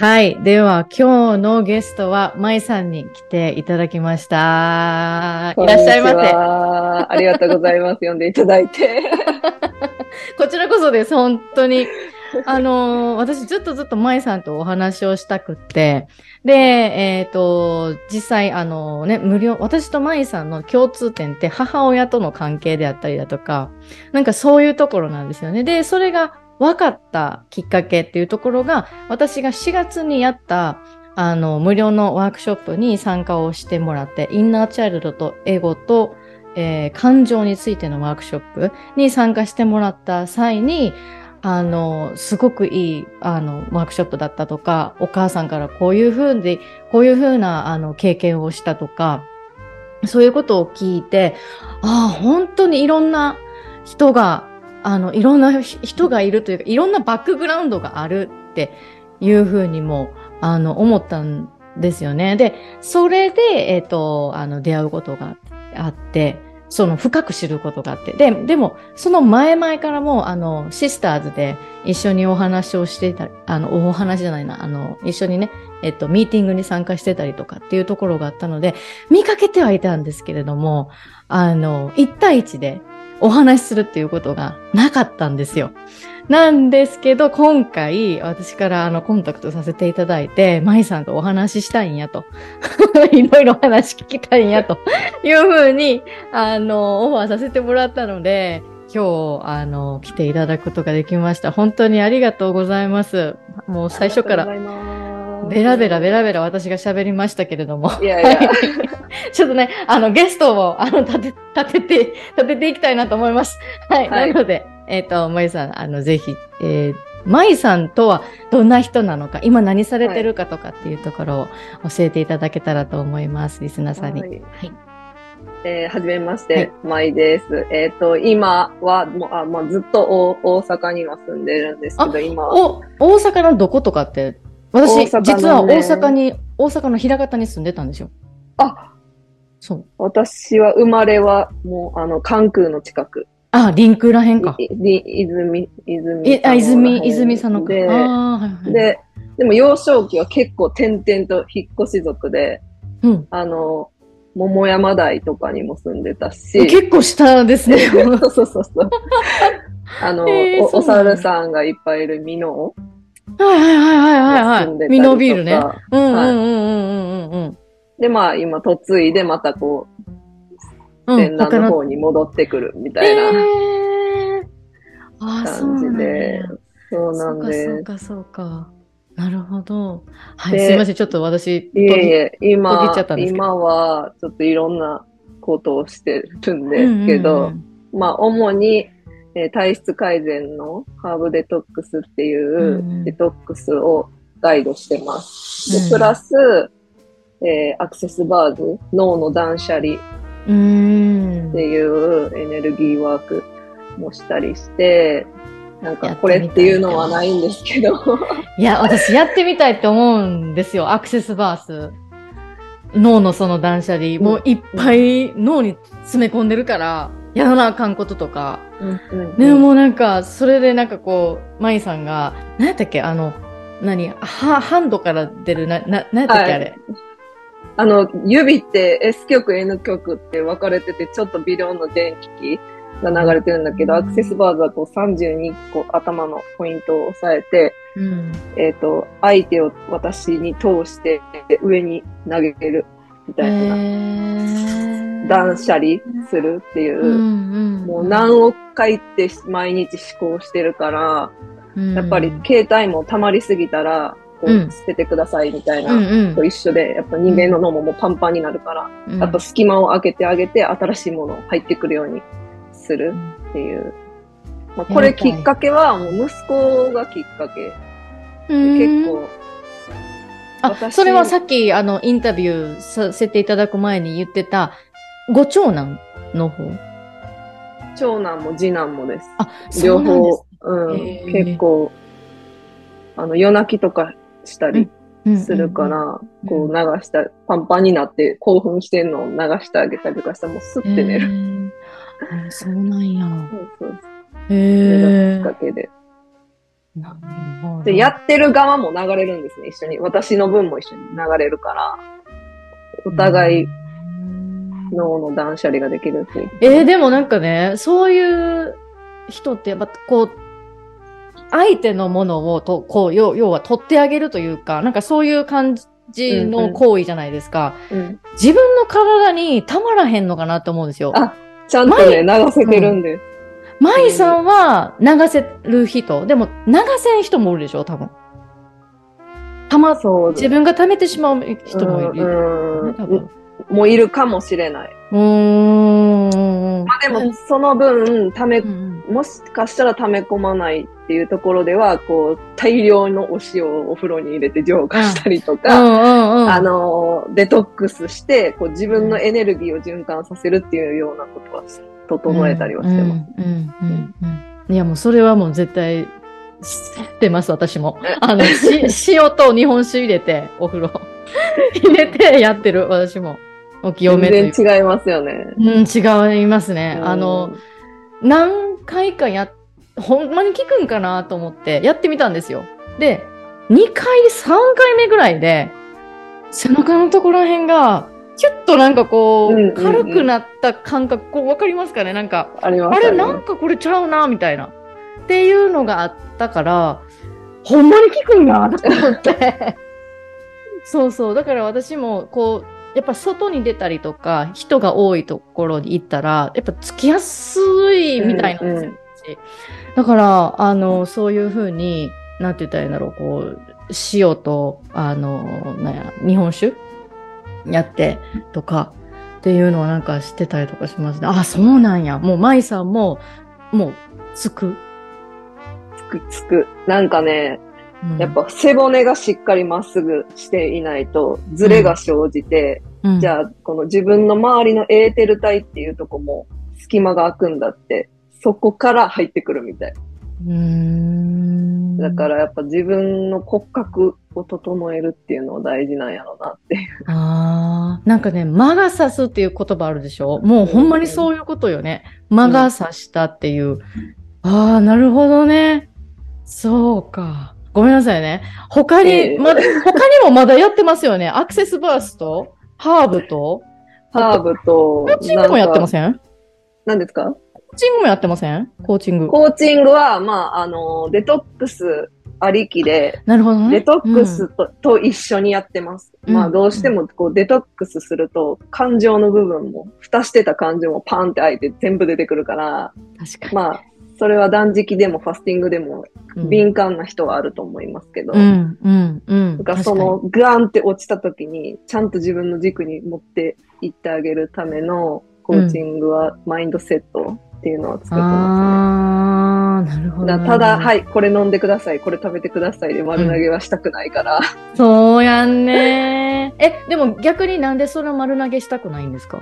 はい。では、今日のゲストは、舞さんに来ていただきました。いらっしゃいませ。せ。ありがとうございます。呼んでいただいて。こちらこそです、本当に。あのー私ずっとずっと舞さんとお話をしたくって、で、えっ、と、実際、あのね、無料、私と舞さんの共通点って母親との関係であったりだとか、なんかそういうところなんですよね。で、それが分かったきっかけっていうところが、私が4月にやった、あの、無料のワークショップに参加をしてもらって、インナーチャイルドとエゴと、えー感情についてのワークショップに参加してもらった際に、あの、すごくいい、あの、ワークショップだったとか、お母さんからこういうふうで、こういうふうな、あの、経験をしたとか、そういうことを聞いて、ああ、本当にいろんな人が、あの、いろんな人がいるというか、いろんなバックグラウンドがあるっていうふうにも、あの、思ったんですよね。で、それで、えっ、と、あの、出会うことがあって、その深く知ることがあって。で、でも、その前々からも、あの、シスターズで一緒にお話をしていた、あの、お話じゃないな、あの、一緒にね、えっと、ミーティングに参加してたりとかっていうところがあったので、見かけてはいたんですけれども、あの、一対一でお話しするっていうことがなかったんですよ。なんですけど、今回、私からあの、コンタクトさせていただいて、舞さんとお話ししたいんやと。いろいろ話聞きたいんやというふうに、あの、オファーさせてもらったので、今日、あの、来ていただくことができました。本当にありがとうございます。もう最初から、ベラベラベラベラ私が喋りましたけれども。いやいや。ちょっとね、あの、ゲストを、あの、立て、立てて、立てていきたいなと思います。はい。はいなので、えっ、と、まいさん、あの、ぜひ、えー、まいさんとはどんな人なのか、今何されてるかとかっていうところを教えていただけたらと思います。リスナーさんに。ははいい。えーはじめましはいて、まいです。えっ、と、今は、もう、あ、まあ、ずっと大大阪には住んでるんですけど、今は、お、大阪のどことかって、私、ね実は大阪に、大阪の枚方に住んでたんですよ。あ、そう。私は生まれは、もう、あの、関空の近く。あ、リンクらへんか。いい泉、泉え、あ、泉、泉佐野か。ではいはい。、で、でも幼少期は結構点々と引っ越し族で、うん。あの、桃山台とかにも住んでたし、結構下ですね。そうそうそうそう。あの、おお猿さんがいっぱいいる美濃はいはいはいはいはいミノビールね。うんうんうんうんうんうん。で、まあ今、嫁いでまたこう、うん。天南の方に戻ってくるみたいなえー、ああ、そう感じなんだで、そうなそうかんでそうかそうか。なるほど。はい、ですいません。ちょっと私、いえいえ、今今はちょっといろんなことをしてるんうんですけど、まあ主に、えー体質改善のハーブデトックスっていうデトックスをガイドしてます。でうんプラス、えーアクセスバーズ、脳の断捨離っていうエネルギーワークもしたりして、なんかこれっていうのはないんですけど、いや、私やってみたいって思うんですよ。アクセスバース。脳のその断捨離。うんもういっぱい脳に詰め込んでるから、やらなあかんこととか。ね、もうなんか、それでなんかこう、マイさんが、何やったっけ？あの、何？は、ハンドから出る、な、な、何やったっけ、はいあれ。あの、指って S 曲、N 曲って分かれてて、ちょっと微量の電気が流れてるんだけど、うんアクセスバーズはこう32個頭のポイントを押さえて、うん。えっ、と、相手を私に通して上に投げるみたいな、ー。断捨離するっていう、うんうん。もう何億回って毎日思考してるから、うん。やっぱり携帯も溜まりすぎたら、こう捨ててくださいみたいな、うと一緒で、やっぱ人間の脳ももうパンパンになるから、うん。あと隙間を開けてあげて新しいものを入ってくるようにするっていう。まあ、これきっかけはもう息子がきっかけ。うん。結構、あ、私それはさっき、あの、インタビューさせていただく前に言ってた、ご長男の方？長男も次男もです。あ、両方、うんへー結構、あの、夜泣きとかしたりうんするかうんら、うんこう流した、パンパンになって興奮してんのを流してあげたりとかしたらもうスッて寝る。る。あそうなんや。そうそう。それがきへえっか。けで。で、やってる側も流れるんですね、一緒に。私の分も一緒に流れるから、お互いうん脳の断捨離ができるっていう。えーでもなんかね、そういう人ってやっぱこう、相手のものをと、こう、要要は取ってあげるというか、なんかそういう感じの行為じゃないですか。うん自分の体にたまらへんのかなって思うんですよ。あちゃんとね、流せてるんです。舞さんは流せる人、でも流せん人もおるでしょ、多分。たま、そう自分が溜めてしまう人もいる。うん多分もういるかもしれない。うーん。まあでも、その分、ためう、んもしかしたら溜め込まないっていうところでは、こう、大量のお塩をお風呂に入れて浄化したりとうか、んうんうん。あの、デトックスして、こう自分のエネルギーを循環させるっていうようなことは整えたりはしてます。いやもうそれはもう絶対知ってます、私も。あの、し 塩と日本酒入れて、お風呂入れてやってる、私も。お清め全然違いますよね。うん、違いますね。あの、何回かや、ほんまに効くんかなと思ってやってみたんですよ。で、2回、3回目ぐらいで、背中のところら辺が、キュッとなんかこう、うんうんうん軽くなった感覚、こう、わかりますかね？なんか、あれ、なんかこれちゃうな、みたいな。っていうのがあったから、ほんまに効くんだと思って。そうそう。だから私も、こう、やっぱ外に出たりとか、人が多いところに行ったら、やっぱつきやすいみたいなんですよ。だから、あの、そういうふうに、なんて言ったらいいんだろう、こう、塩と、あの、なんや、日本酒やってとか、っていうのはなんか知ってたりとかしますね。あ、そうなんや。もう、舞さんも、もう、つく？つくつく。なんかね、うんやっ、ぱ背骨がしっかりまっすぐしていないと、ズレが生じて、うん、じゃあ、この自分の周りのエーテル体っていうとこも隙間が空くんだって、そこから入ってくるみたい。うーん。だからやっぱ自分の骨格を整えるっていうのは大事なんやろうなっていう。ああ、なんかね、魔が差すっていう言葉あるでしょ？もうほんまにそういうことよね。魔が差したっていう。ああ、なるほどね。そうか。ごめんなさいね。他に、ええまだ、他にもまだやってますよね。アクセスバースト、ハーブと、ハーブと、コーチングもやってません？コ何ですか？ーチングもやってません？コーチング。コーチングは、まあ、あの、デトックスありきで、なるほどね。デトックスと,、と一緒にやってます。うんまあ、どうしてもこうデトックスすると、感情の部分も、蓋してた感情もパンって開いて全部出てくるから、うん、確かに。まあ、それは断食でもファスティングでもうん敏感な人はあると思いますけど、うん、うん、うん。だかそのグワンって落ちた時に、ちゃんと自分の軸に持っていってあげるためのコーチングはマインドセットっていうのを作ってまああ、なるほすね。ど。だからただ、はいい、これ飲んでください、これ食べてくださいで丸投げはしたくないから、そうやんね。え、でも逆になんでそれを丸投げしたくないんですか？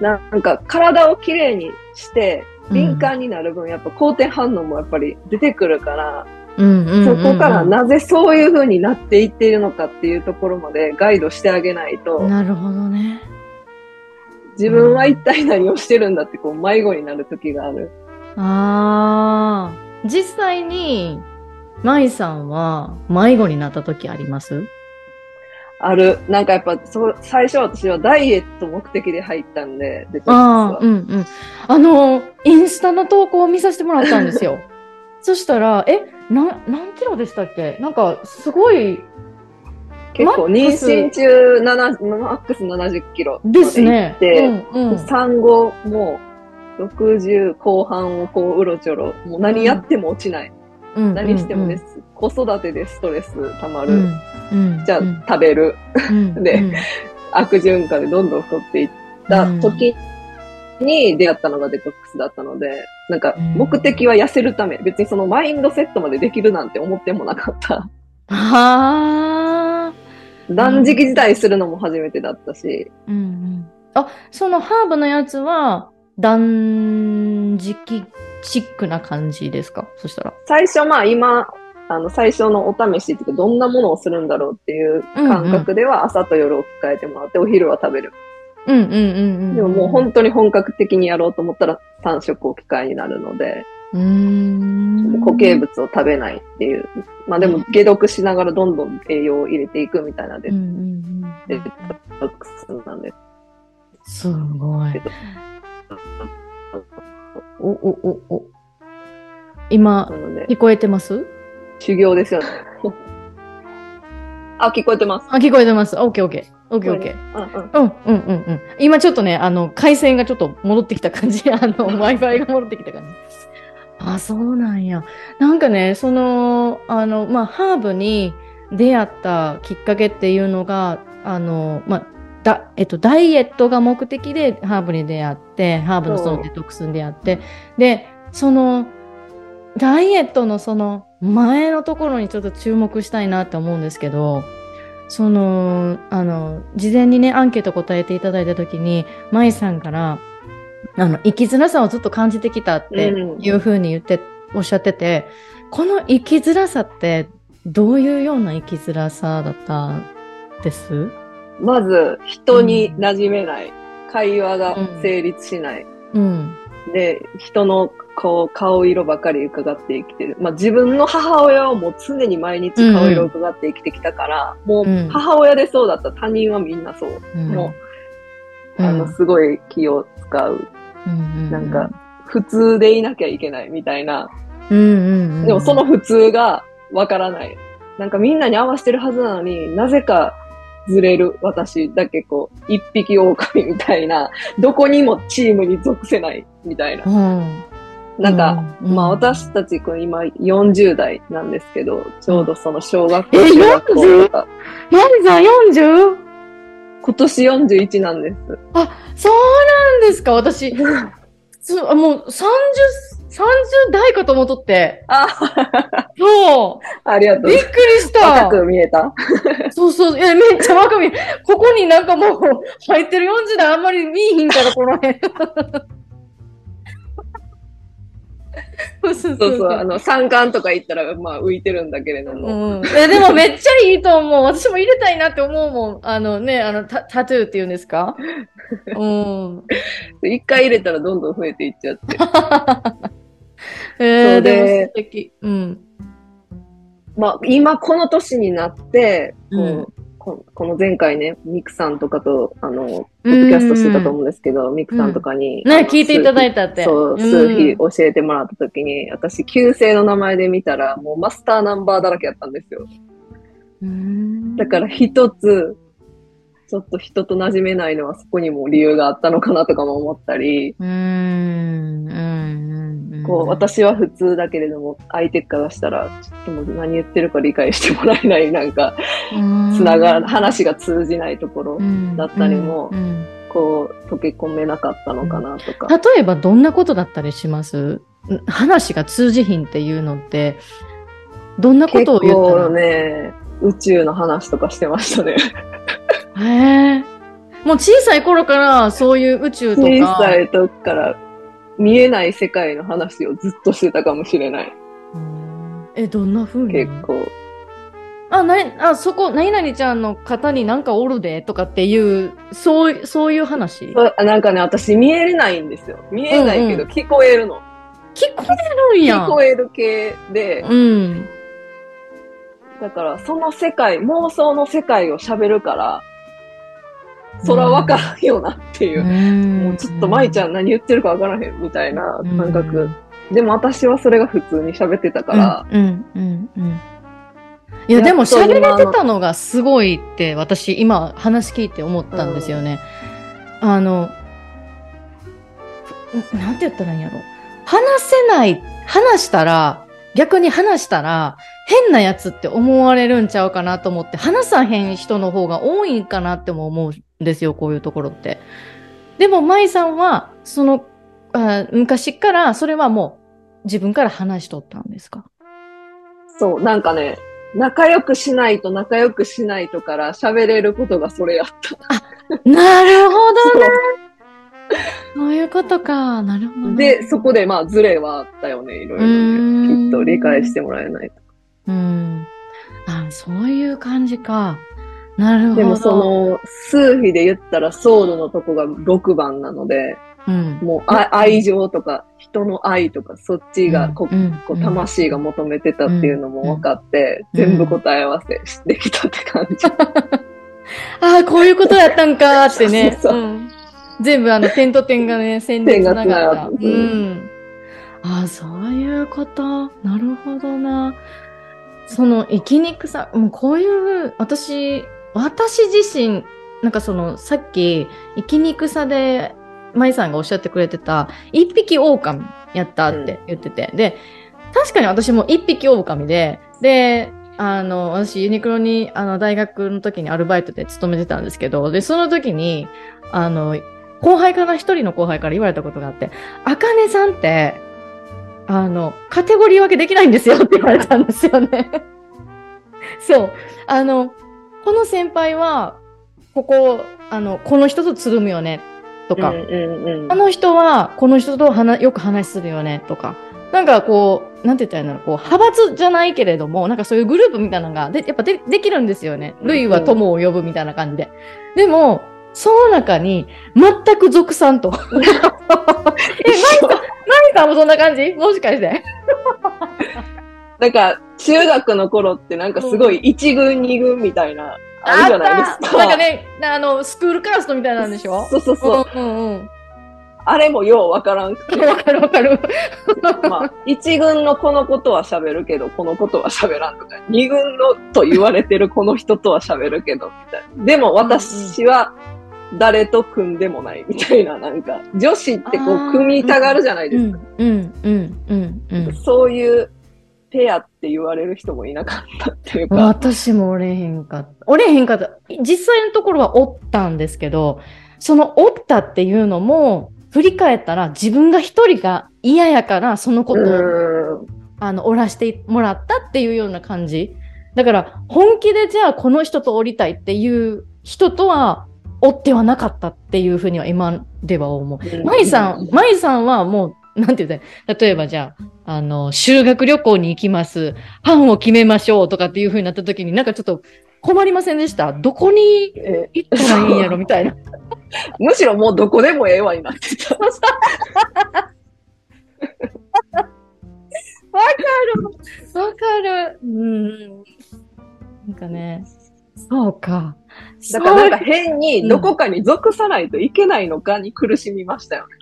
なんか体をきれいにして敏感になる分、やっぱ好転反応もやっぱり出てくるから、うんうんうんうんそこからなぜそういう風になっていっているのかっていうところまでガイドしてあげないと、なるほどね。自分は一体何をしてるんだってこう迷子になる時がある。ああ、実際に、舞さんは迷子になった時あります？ある。なんかやっぱそう、最初私はダイエット目的で入ったんで、デトックスあはあ、うんうん。あの、インスタの投稿を見させてもらったんですよ。そしたら、え、な、何キロでしたっけ？なんか、すごい、結構妊娠中7、マックス70キロまですね。でうんうん。産後も60後半をこううろちょろ、もう何やっても落ちない。うん何してもです。子育てでストレス溜まる。うん。うん。じゃあ、うん食べる。うんでうん悪循環でどんどん太っていった時に出会ったのがデトックスだったので、なんかうん目的は痩せるため、別にそのマインドセットまでできるなんて思ってもなかった。はあ。断食自体するのも初めてだったし、うんうん。あ、そのハーブのやつは、断食チックな感じですか？そしたら。最初まあ今、あの最初のお試しっていうかどんなものをするんだろうっていう感覚では朝と夜置き換えてもらってお昼は食べる。うんうんうんうん。でももう本当に本格的にやろうと思ったら3食置き換えになるので、うーん。固形物を食べないっていう。まあでも、解毒しながらどんどん栄養を入れていくみたいなデトックスなんですすごい。お、お、お、お。今聞こえてます？修行ですよね。あ、聞こえてます。あ、聞こえてます。オッケーオッケー。オッケーオッケー。うんうん。うん、うん、うん、うん。今ちょっとね、あの、回線がちょっと戻ってきた感じ。あの、Wi-Fi が戻ってきた感じ。あ、そうなんや。なんかね、その、あの、まあ、ハーブに出会ったきっかけっていうのが、あの、まあ、だ、えっと、ダイエットが目的でハーブに出会って、ハーブのそのデトックスに出会って、で、その、ダイエットのその前のところにちょっと注目したいなって思うんですけど、その、あの、事前にね、アンケート答えていただいたときに、舞さんから、あの、生きづらさをずっと感じてきたってうんいうふうに言って、おっしゃってて、この生きづらさって、どういうような生きづらさだったんです？まず、人に馴染めない。会話が成立しない。うん。で、人のこう顔色ばかり伺って生きてる。まあ自分の母親はもう常に毎日顔色を伺って生きてきたから、もうんう母親でそうだった他人はみんなそう。うんもう、あの、すごい気を使う。うん、なんか、普通でいなきゃいけないみたいな。うんうんうん、でもその普通がわからない。なんかみんなに合わせてるはずなのに、なぜかずれる私だけこう、一匹狼みたいな、どこにもチームに属せないみたいな。うん、なんか、うんまあ私たち今40代なんですけど、ちょうどその小学校、え中学校とか、マリさん 40? 今年41なんです。そうなんですか？私、そもう30、30代かと思っとって。あ、そう。ありがとうびっ。くりした。若く見えたそうそう。いや、めっちゃ若見えここになんかもう入ってる40代あんまり見えひんから、この辺。そうそうそうあの、三冠とか行ったら、まあ浮いてるんだけれども。うん、えでもめっちゃいいと思う。私も入れたいなって思うもん。あのね、あのタタトゥーっていうんですか？うん。一回入れたらどんどん増えていっちゃって。えー、そうで素敵。うん。まあ、今この年になって、こううんここの前回ね、ミクさんとかと、あの、ポッドキャストしてたと思うんですけど、ミクさんとかに、ね聞いていただいたって。そう、ん数日教えてもらったときに、私、旧姓の名前で見たら、もうマスターナンバーだらけやったんですよ。うんだから一つ、ちょっと人と馴染めないのはそこにも理由があったのかなとかも思ったり、うーん。うん。うん。こう、私は普通だけれども、相手からしたら、ちょっともう何言ってるか理解してもらえない、なんか、うん、つながる、話が通じないところ、うんだったりもこう、溶け込めなかったのかなとか。例えばどんなことだったりします？ん話が通じひんっていうのって、どんなこ結とを言った構らね、宇宙の話とかしてましたね。へえ。もう小さい頃からそういう宇宙とか。小さい時から見えない世界の話をずっとしてたかもしれない。うんえ、どんな風に？結構。あ、なに、あ、そこ、何々ちゃんの肩になんかおるで？とかっていう、そう、そういう話？そなんかね、私見えないんですよ。見えないけどうん聞こえるの。聞こえるんやん。聞こえる系で、うん。だからその世界、妄想の世界を喋るから、そらわからんよなっていう。もうちょっと舞ちゃんん何言ってるかわからへんみたいな感覚。でも私はそれが普通に喋ってたから、うん、うん、うん、うん。いや、でも喋れてたのがすごいって、私、今、話聞いて思ったんですよね。あの、んなんて言ったらいいんやろ。話せない、話したら、逆に話したら、変なやつって思われるんちゃうかなと思って、話さへん人の方が多いんかなっても思うんですよ、こういうところって。でも、舞さんは、その、あ昔から、それはもう、自分から話しとったんですか？そう、なんかね、仲良くしないと仲良くしないとから喋れることがそれやった。なるほどね。そういうことか。なるほど、ね。で、そこでまあズレはあったよね、いろいろね。んきっと理解してもらえないと。うん。あ、そういう感じか。なるほど。でもその、数比で言ったらソウルのとこが6番なので、うん。もうあ愛情とか人の愛とかそっちがこうんこう魂が求めてたっていうのも分かって、うん全部答え合わせできたって感じ。ああ、こういうことやったんかーってね。そうそううん全部あの点と点がね、線でがっがったうん。ああ、そういうこと？なるほどな。その生きにくさ、もうこういう、私、私自身、なんかその、さっき、生きにくさで、舞さんがおっしゃってくれてた、一匹狼やったって言ってて。で、確かに私も一匹狼で、で、あの、私、ユニクロに、あの、大学の時にアルバイトで勤めてたんですけど、で、その時に、あの、後輩から、一人の後輩から言われたことがあって、あかねさんって、あの、カテゴリー分けできないんですよって言われたんですよね。そう。あの、この先輩は、ここ、あの、この人とつるむよね、とか、うんうんうんあの人はこの人と話よく話するよねとか、なんかこう、なんて言ったらいいんだろう、こう、派閥じゃないけれども、なんかそういうグループみたいなのが、で、やっぱでできるんですよね。うんルイは友を呼ぶみたいな感じで。でも、その中に、全く属さんと。え、マイさん、マイさんもそんな感じ？もしかして。なんか、中学の頃ってなんかすごい一軍二軍みたいな、あるじゃないですか。なんかね、あの、スクールカーストみたいなんでしょ？そうそうそう。うんうんうん。あれもようわからんくて。わかるわかる。まあ、一軍のこのことは喋るけど、このことは喋らんとか、二軍のと言われてるこの人とは喋るけど、みたいな。でも私は誰と組んでもないみたいな、なんか、女子ってこう、組みたがるじゃないですか。うんうんうんうん。そういうペアって言われる人もいなかったっていうか。私もおれへんかった。おれへんかった。実際のところはおったんですけど、そのおったっていうのも、振り返ったら自分が一人が嫌やから、そのことを、うあの、おらしてもらったっていうような感じ。だから、本気でじゃあこの人と降りたいっていう人とは、おってはなかったっていうふうには今では思う。ん。舞さん、舞さんはもう、なんて言ったら例えばじゃあ、あの、修学旅行に行きます。班を決めましょうとかっていう風になった時になんかちょっと困りませんでした？どこにえ行ったらいいんやろみたいな。むしろもうどこでもええわになってた。わかるわかるうん。なんかね、そうか。だからなんか変にどこかに属さないといけないのかに苦しみましたよね。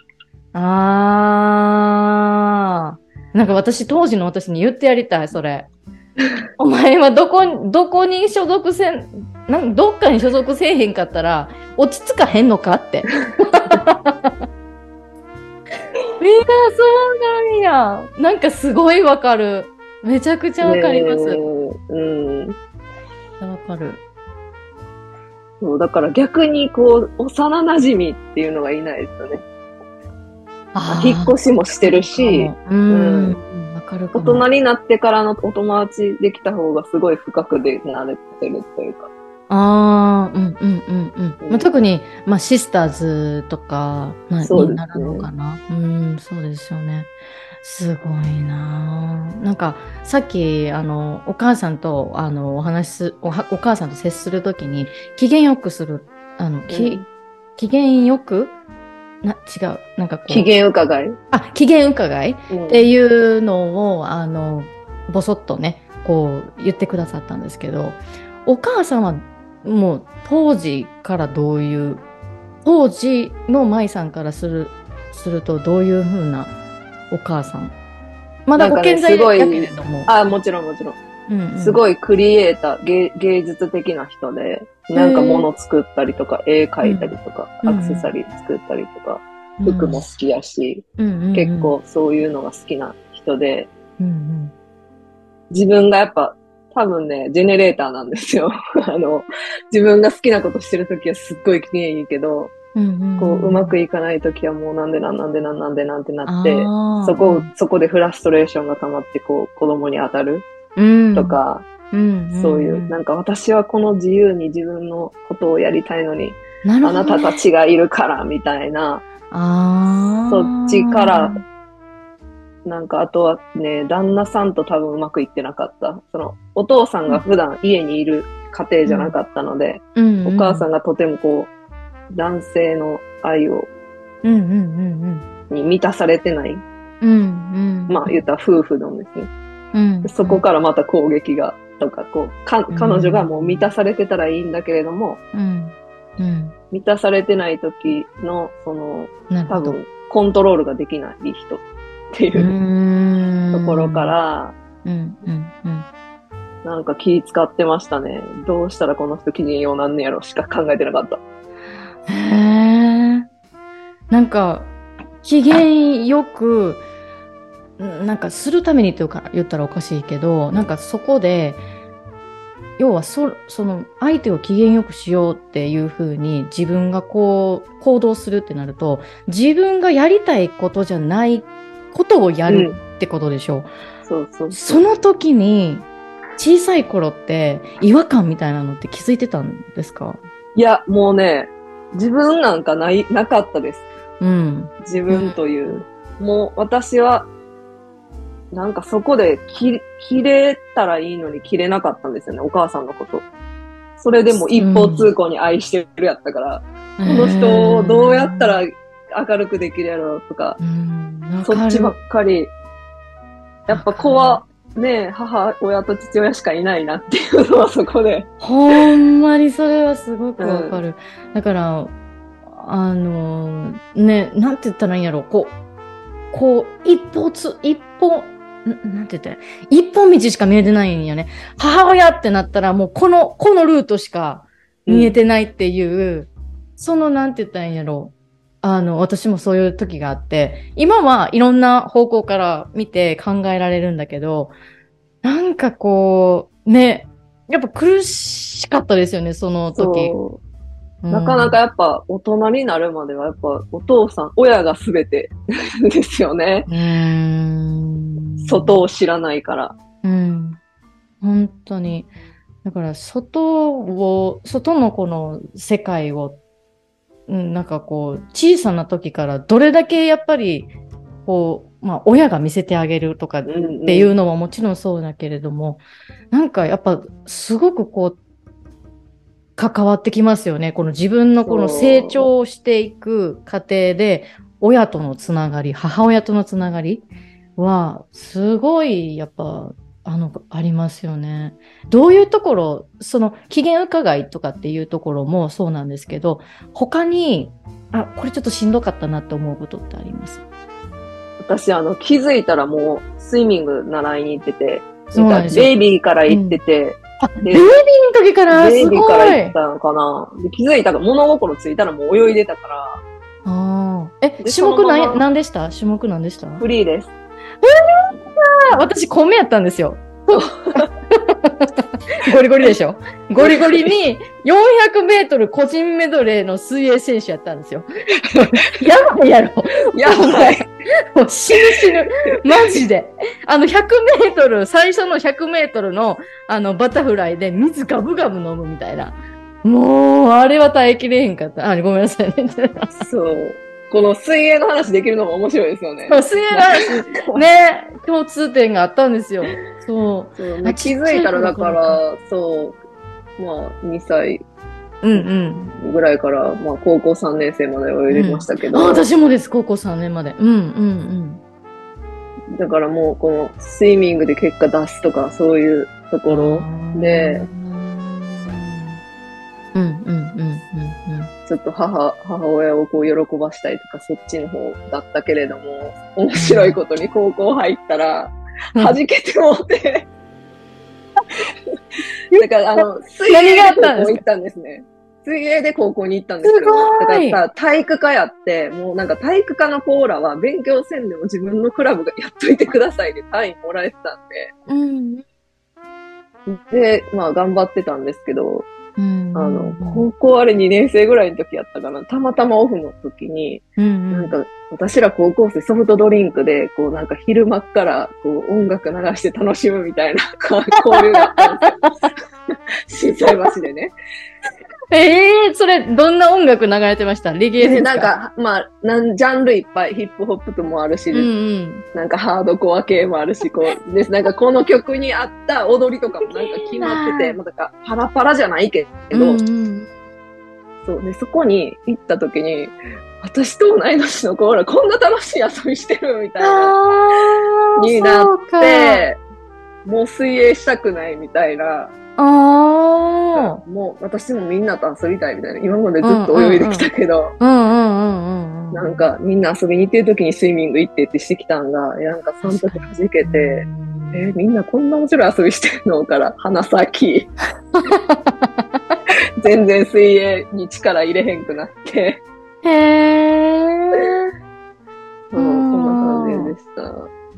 あー。なんか私、当時の私に言ってやりたい、それ。お前はどこ、どこに所属せん、なんどっかに所属せえへんかったら、落ち着かへんのかって。みんなそうなんや。なんかすごいわかる。めちゃくちゃわかります。ねえうん。わかる。そう、だから逆にこう、幼馴染っていうのがいないですよね。あ引っ越しもしてるし、うん。わかるかも。大人になってからのお友達できた方がすごい深くで慣れてるというか。ああ、うん。うん。うん。うん。うん。まあ、特に、まあ、シスターズとか、まあ、そうなるのかな。うん、そうですよね。すごいなあなん。か、さっき、あの、お母さん。と、あの、お話しす、おはお母さん。と接するときに、機嫌よくする、あの、き、うん。機嫌よくな、違う。なんかこう。機嫌伺い？あ、機嫌伺い？うんっていうのを、あの、ぼそっとね、こう言ってくださったんですけど、お母さんはもう当時からどういう、当時の舞さんからする、するとどういうふうなお母さん？まだご健在すごいやけれども。あ、もちろんもちろん。うんうん。すごいクリエイター、芸芸術的な人で、なんか物作ったりとか、絵描いたりとか、うん。アクセサリー作ったりとか、服も好きやし、うんうんうん。結構そういうのが好きな人で、うん自分がやっぱ、多分ね、ジェネレーターなんですよ。あの、自分が好きなことしてるときはすっごい機嫌いいけど、うんうんこう、うまくいかないときはもうなんでなんなんでなんなんでなんてなって、そこ、そこでフラストレーションが溜まって、こう、子供に当たる。うんとか、うんんそういう、なんか私はこの自由に自分のことをやりたいのに、あなねなたたちがいるから、みたいな、そっちからなんかあとはね、旦那さんと多分うまくいってなかった。その、お父さんが普段家にいる家庭じゃなかったので、うんうんお母さんがとてもこう、男性の愛をうんうんうんに満たされてない。うん。うんうん。まあ言ったら夫婦なんですね。うん。そこからまた攻撃が、とか、こう、か、彼女がもう満たされてたらいいんだけれども、うん。うん。満たされてない時の、その、多。分、コントロールができない人っていううところか、ら、うんうんうん。なんか気使ってましたね。どうしたらこの人機嫌ようなんねやろしか考えてなかった。へえ。なんか、機嫌よく、んなんかするためにというか言ったらおかしいけど、なんかそこで、要はそその相手を機嫌よくしようっていうふうに自分がこう行動するってなると自分がやりたいことじゃないことをやるってことでしょう、そうそうその時に小さい頃って違和感みたいなのって気づいてたんですか？いや、もうね、自分なんかない、なかったです。うん。自分という。もう私は、なんかそこで切切れたらいいのに切れなかったんですよね、お母さんのこと。それでも一方通行に愛してるやったから、この人をどうやったら明るくできるやろうとか、うん、わそっちばっかり。やっぱ子はね、母親と父親しかいないなっていうのはそこで。ほんまにそれはすごくわかる。だから、あの、ね、なんて言ったらいいんやろ、こう、こう、一歩つ、一歩、んなんて言ったら一本道しか見えてないんよね。母親ってなったらもうこの、このルートしか見えてないっていう、そのなんて言ったらいいんやろ。あの、私もそういう時があって、今はいろんな方向から見て考えられるんだけど、なんかこう、ね、やっぱ苦しかったですよね、その時。そううんなかなかやっぱ大人になるまではやっぱお父さん、親が全て ですよね。うーん。外を知らないから。うん。本当に。だから、外を、外のこの世界を、うん、なんかこう、小さな時からどれだけやっぱり、こう、まあ、親が見せてあげるとかっうんていうのももちろんそうだけれども、なんかやっぱ、すごくこう、関わってきますよね。この自分のこの成長をしていく過程で、親とのつながり、母親とのつながりは、すごい、やっぱ、あの、ありますよね。どういうところ、その、機嫌伺いとかっていうところもそうなんですけど、他に、あ、これちょっとしんどかったなって思うことってあります？私、あの、気づいたらもうスイミング習いに行ってて、ベイビーから行ってて、あ、でベイビーの時からベイすごいビーから行ったのかな。で気づいたら物心ついたらもう泳いでたから、あー。え、で種目何何でした？種目何でした？フリーです。あ私、米やったんですよ。ゴリゴリでしょゴリゴリに400メートル個人メドレーの水泳選手やったんですよ。やばいやろ。やばい。もう死ぬ死ぬ。マジで。あの100メートル、最初の100メートルのあのバタフライで水ガブガブ飲むみたいな。もう、あれは耐えきれへんかった。あ、ごめんなさいね。そう。この水泳の話できるのも面白いですよね。水泳の話、ね、共通点があったんですよ。そう。そうね気づいたらだから、そう、まあ、2歳うんうん。ぐらいから、まあ、高校3年生まで泳いでましたけあ、ど、私もです、高校3年まで。うんうんだからもう、この、スイミングで結果出すとか、そういうとこうろ、ん。でうんうんうんうんちょっと母、母親をこう喜ばしたいとか、そっちの方だったけれども、面白いことに高校入ったら、うん。弾けてもうて、だから、あの、水何泳で高校行ったんですね。水泳で高校に行ったんですけど、だからさ、体育科やって、もうなんか体育科のコーラは勉強せんでも自分のクラブがやっといてくださいで単位もらえてたんうん。で、で、まあ頑張ってたんですけど、うん。あの、高校あれ2年生ぐらいの時やったかな、たまたまオフの時に、うんなんか、私ら高校生ソフトドリンクで、こうなんか昼間っからこう音楽流して楽しむみたいな交流があったんですよ。震災橋でね。ええそれ、どんな音楽流れてました？レゲエでですか？なんか、まあ、なん、ジャンルいっぱい、ヒップホップもあるし、うんうん。なんかハードコア系もあるし、こう、です。なんかこの曲に合った踊りとかもなんか決まってて、いいなもうだからパラパラじゃないけど、うんうんそう。で、そこに行った時に、私と同い年の子らこんな楽しい遊びしてるみたいな、あーになそうかで、もう水泳したくないみたいな、あもう私もみんなと遊びたいみたいな、今までずっと泳いできたけど。なんかみんな遊びに行ってる時にスイミング行ってってしてきたんが、いやなんかその時弾けて、えーみんなこんな面白い遊びしてるの？から、鼻先。全然水泳に力入れへんくなって。へえ。そう、そんな感じでした。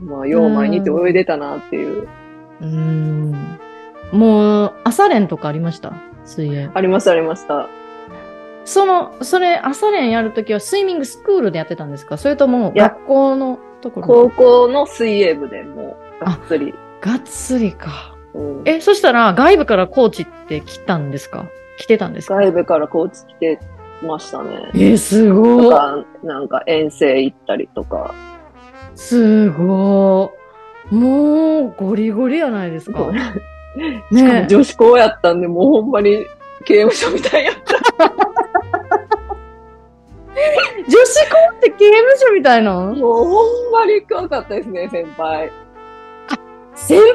まあ、よう前にって泳いでたなっていう。うん。もう、朝練とかありました？水泳。ありました、ありました。その、それ、朝練やるときはスイミングスクールでやってたんですか？それとも学校のところ？高校の水泳部でもう、がっつり。がっつりか。うんえ、そしたら外部からコーチって来たんですか？来てたんですか？外部からコーチ来てましたね。え、すとごい。か、なんか遠征行ったりとか。すごい。もう、ゴリゴリやないですか。しかもね女子校やったんで、もうほんまに刑務所みたいやった。女子校って刑務所みたいなもうほんまに怖かったですね、先輩。先輩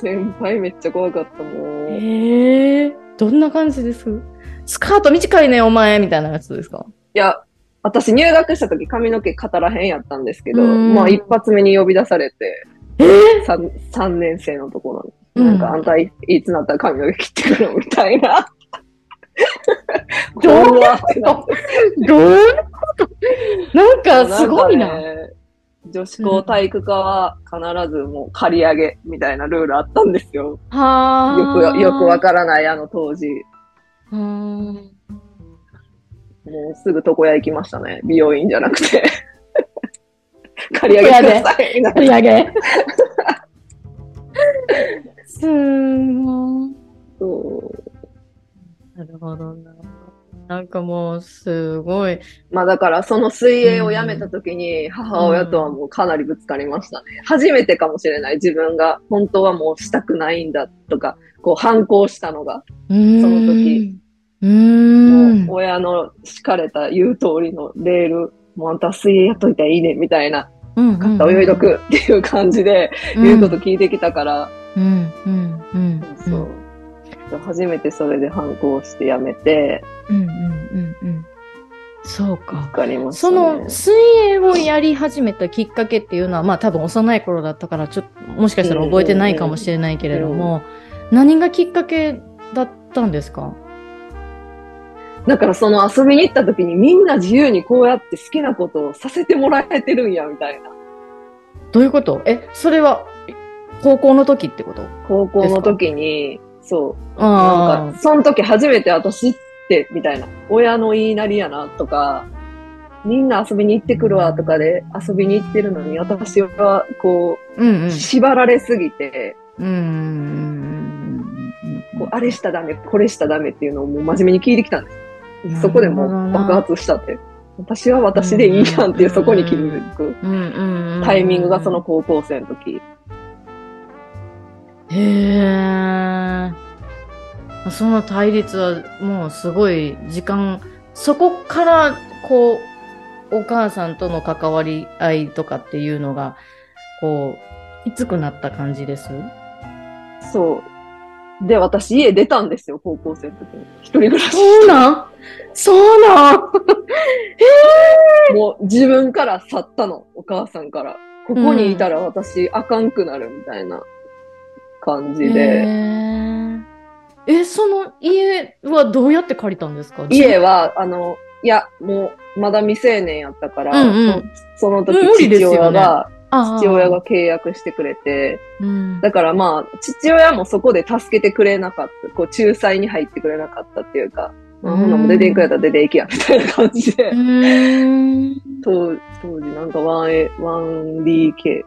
先輩めっちゃ怖かった、もがう。ええどんな感じです？スカート短いね、お前、みたいなやつですか？いや、私入学した時髪の毛語らへんやったんですけど、うんまあ一発目に呼び出されて、えー？3, 三年生のところに。うんなんかあんたいいつなったら髪の毛切ってくるみたいな。どう？どういうことなんか、すごいな。ね女子校体育科は必ずもう借り上げみたいなルールあったんですよ。はよく、よくわからないあの当時。うーんもうすぐ床屋行きましたね。美容院じゃなくて。借り上げてください。みたいな取り上げ。すーごい。そうなるほどな。なんかもう、すごい。まあだからその水泳をやめた時に母親とはもうかなりぶつかりましたね。初めてかもしれない自分が本当はもうしたくないんだとか、こう反抗したのが、そのの時。うーん。もう親の敷かれた言う通りのレール、もうあんた水泳やっといたらいいねみたいな、うんかった泳いどくっていう感じで言うこと聞いてきたから、うん、うん、うん。そう。初めてそれで反抗してやめて、うん、うん、うん、うん。そうかわ。かりましたそね。の水泳をやり始めたきっかけっていうのは、まあ多分幼い頃だったから、ちょっともしかしたら覚えてないかもしれないけれども、何がきっかけだったんですか？だからその遊びに行った時にみんな自由にこうやって好きなことをさせてもらえてるんや、みたいな。どういうこと？え、それは高校の時ってこと？高校の時に、そう。なあんか、その時初めて私って、みたいな。親の言いなりやな、とか、みんな遊びに行ってくるわ、とかで遊びに行ってるのに、私は、こあ。うんうう、ん。縛られすぎて、うんこうあれしたダメ、これしたダメっていうのをもう真面目に聞いてきたんです。そこでもう爆発したって。私は私でいいやんっていう、そこに気づく。タイミングがその。高校生の時。へえ。その対立はもうすごい時間、そこからこう、お母さんとの関わり合いとかっていうのが、こう、きつくなった感じです？そう。で、私家出たんですよ、高校生の時に。一人暮らし。そうなん？そうなん？もう自分から去ったの、お母さんから。ここにいたら私あかんくなるみたいな感じへで。ー。え、その家はどうやって借りたんですか？家は、あの、いや、もう、まだ未成年やったから、うんうん。そその時父親が、父親が契約してくれて、うん。だからまあ、父親もそこで助けてくれなかった、こう、仲裁に入ってくれなかったっていうか、まあ、ほんならもう出ていくやったら出ていきや、みたいな感じで。当当時なんか 1A、1DK、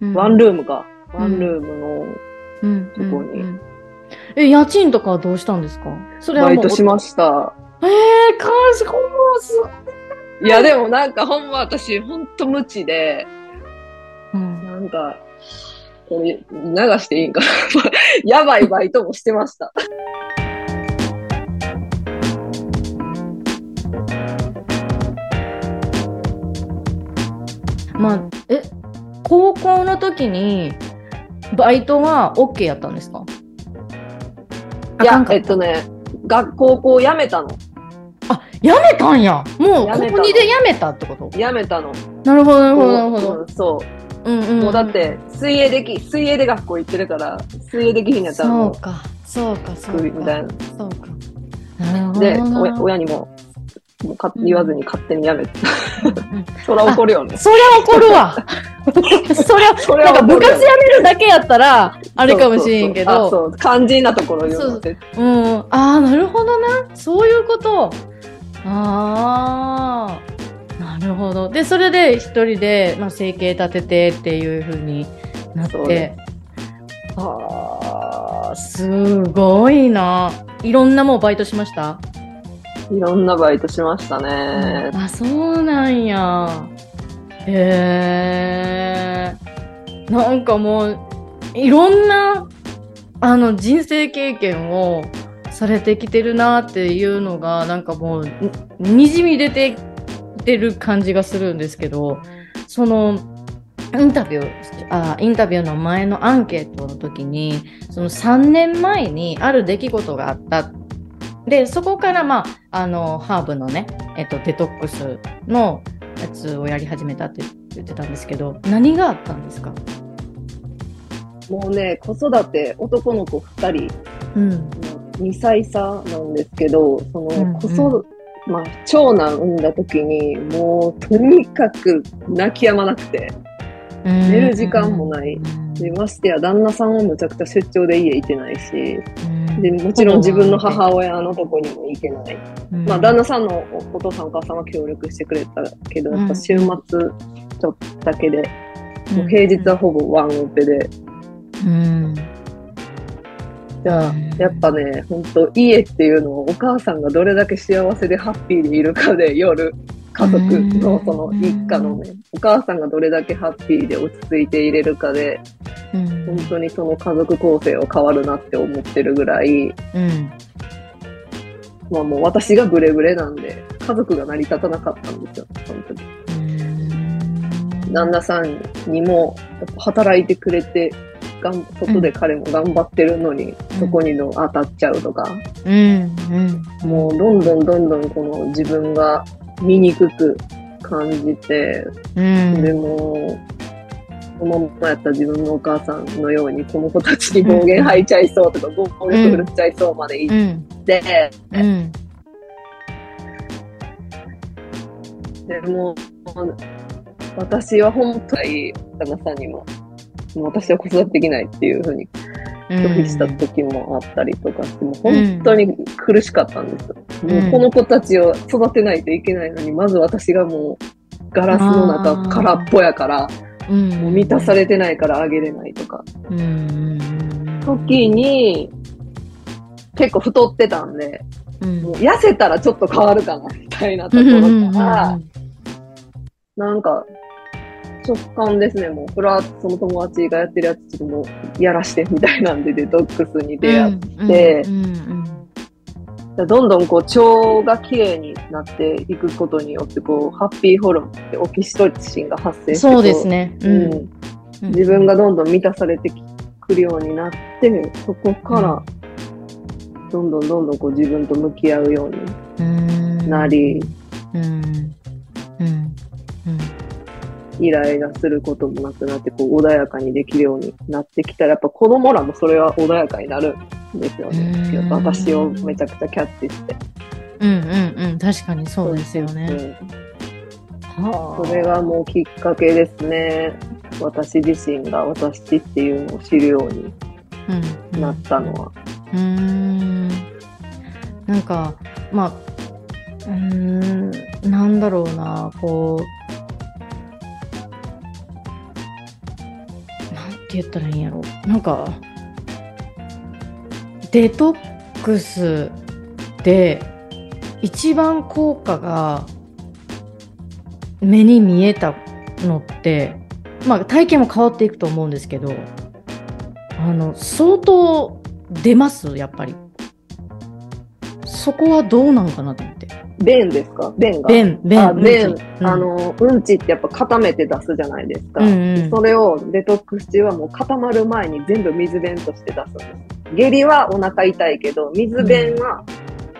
うん。ワンルームか。ワンルームの、うん、そこに、え、家賃とかはどうしたんですか？それはバイトしました。ええー、感謝、ほんますごい。いや、でもなんかほんま私、ほんと無知で、うん、なんか、これ流していいんかな。やばいバイトもしてました。まあ、え、高校の時に、バイトは OK やったんですか？いやえっとね、学高校辞めたの。あ、やめたんや。もう、やめた高2でやめたってこと？辞めたの。なるほど、なるほど、なるほど。うんそう。うんうんん。もうだって、水泳でき、水泳で学校行ってるから、水泳できひんやったらそうか、そうか、そうか。みたいな。そうか。で、親にも、かうん言わずに勝手に辞めて。うんそら怒るよね。そりゃ怒るわ。そりゃ、それなんか部活やめるだけやったら、あれかもしれんけど。そうそうそうあそう、肝心なところ言うて。うん。ああ、なるほどな。そういうこと。ああ。なるほど。で、それで一人で、まあ、生計立ててっていう風になって。ああ、すごいな。いろんなもうバイトしました？いろんなバイトしましたね。あ、そうなんや。へえ。なんかもう、いろんな、あの、人生経験をされてきてるなっていうのが、なんかもう、にじみ出てきてる感じがするんですけど、その、インタビュー、あインタビューの前のアンケートの時に、その3年前にある出来事があった。で、そこから、まあ、あの、ハーブのね、えっと、デトックスのやつをやり始めたって言ってたんですけど、何があったんですか？もうね、子育て、男の子2人、うん。2歳差なんですけど、そのうん子育まあ、長男産んだ時に、もう、とにかく泣き止まなくて、寝る時間もない。でましてや、旦那さんはむちゃくちゃ出張で家いてないし、でもちろん自分の母親のとこにも行けない。まあ、旦那さんのおお父さんお母さんは協力してくれたけど、やっぱ週末ちょっとだけで、もう平日はほぼワンオペで、うん。じゃあ、やっぱね、本当家っていうのをお母さんがどれだけ幸せでハッピーでいるかで夜、家族のその一家のね、お母さんがどれだけハッピーで落ち着いていれるかで、うん本当にその家族構成を変わるなって思ってるぐらい、うん。まあもう私がブレブレなんで、家族が成り立たなかったんですよ、本当に。旦那さんにも、働いてくれて、がん外で彼も頑張ってるのに、そこにの当たっちゃうとか、うん。うん。もうどんどんどんどんこの自分が醜く感じて、うん。でも、このままやったら自分のお母さんのようにこの子たちに暴言吐いちゃいそうとか、暴力振るっちゃいそうまで言うん。って、うん。でも、私は本当に旦那さんにも、もう私は子育てできないっていうふうに拒否した時もあったりとかして、もう本当に苦しかったんですよ。うんもうこの子たちを育てないといけないのに、まず私がもうガラスの中空っぽやから、うん。もう満たされてないからあげれないとか、うん。時に結構太ってたんで、うんもう痩せたらちょっと変わるかな、みたいなところから、なんか、直感ですね、もう。これはその友達がやってるやつ、ちょっともう、やらしてみたいなんで、デトックスに出会って、うんうんどんどんこう、腸が綺麗になっていくことによって、こう、ハッピーホルモンってオキシトシンが発生して、そうですね。こう。うん。自分がどんどん満たされてくるようになって、そこから、どんどんどんどんこう自分と向き合うようになり、うん。うん。うん。イライラすることもなくなって、こう穏やかにできるようになってきたら、やっぱ子供らもそれは穏やかになるんですよね。やっぱ私をめちゃくちゃキャッチして。うんうんうん。確かにそうですよね。うんそれがもうきっかけですね。私自身が私っていうのを知るようにうんなったのは。うーんなんかまあうーんなんだろうなこうて言ったらいいんやろ。なんかデトックスで一番効果が目に見えたのってまあ体験も変わっていくと思うんですけどあの相当出ますやっぱり。そこはどうなんかなと思って。便ですか？便が？便、便、あ、便、うんあ、の、うんちってやっぱ固めて出すじゃないですか。うんうんそれをデトックス中はもう固まる前に全部水便として出すんです。下痢はお腹痛いけど、水便は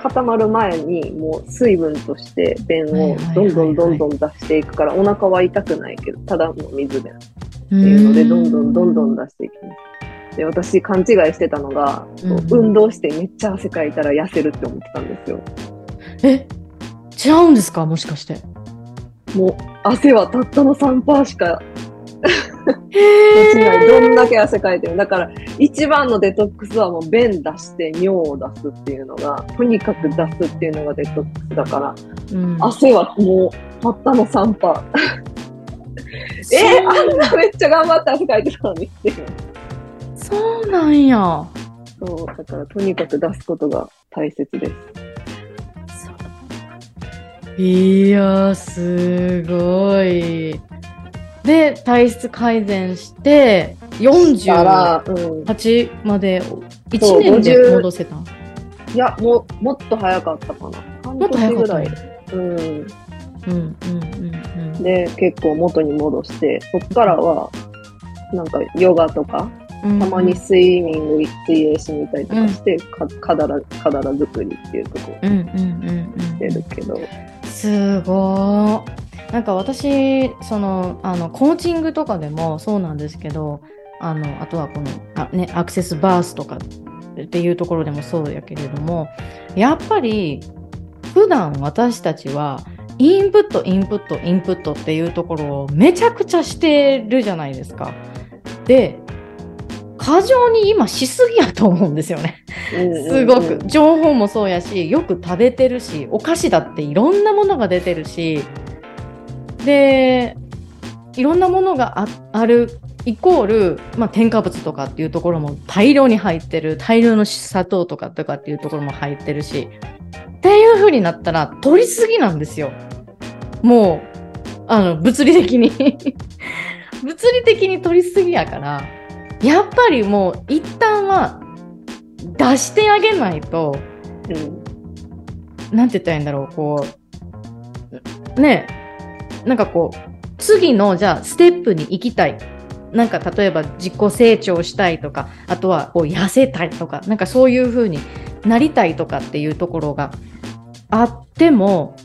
固まる前にもう水分として便をどんどんどんどん出していくから、お腹は痛くないけど、ただの水便ってていうので、どんどんどんどん出していきます。で、私勘違いしてたのが、うん運動してめっちゃ汗かいたら痩せるって思ってたんですよ。え、違うんですか？もしかして。もう汗はたったの3%しかへ落ちない。どんだけ汗かいてる。だから、一番のデトックスはもう便出して尿を出すっていうのが、とにかく出すっていうのがデトックスだから、うん汗はもうたったの3%。えー、あんなめっちゃ頑張って汗かいてたのにっていう。そうなんや。そう、だからとにかく出すことが大切です。いやー、すごい。で、体質改善して、したら、48うん。までそう1年で50戻せた？いや、もう、もっと早かったかな。半年ぐらい。うん。うん、うん、うん、うん。で、結構元に戻して、そっからは、なんかヨガとか、うんたまにスイミング、水泳しに行ったりとかして、かかだら、かだら作りっていうとこうん、うん、うん、してるけど、すごーなんか私そのあのコーチングとかでもそうなんですけどあのあとはこのあ、ね、アクセスバースとかっていうところでもそうやけれどもやっぱり普段私たちはインプットインプットインプットっていうところをめちゃくちゃしてるじゃないですか。で過剰に今しすぎやと思うんですよね。すごく。情報もそうやしよく食べてるしお菓子だっていろんなものが出てるし。でいろんなものがああるイコール、まあ、添加物とかっていうところも大量に入ってる。大量の砂糖とかとかっていうところも入ってるし。っていう風になったら取りすぎなんですよ。もうあの物理的に。物理的に取りすぎやからやっぱりもう一旦は出してあげないと、うんなんて言ったらいいんだろう、こう、ねえ、なんかこう、次の、じゃあ、ステップに行きたい。なんか、例えば、自己成長したいとか、あとは、こう、痩せたいとか、なんかそういう風になりたいとかっていうところがあっても、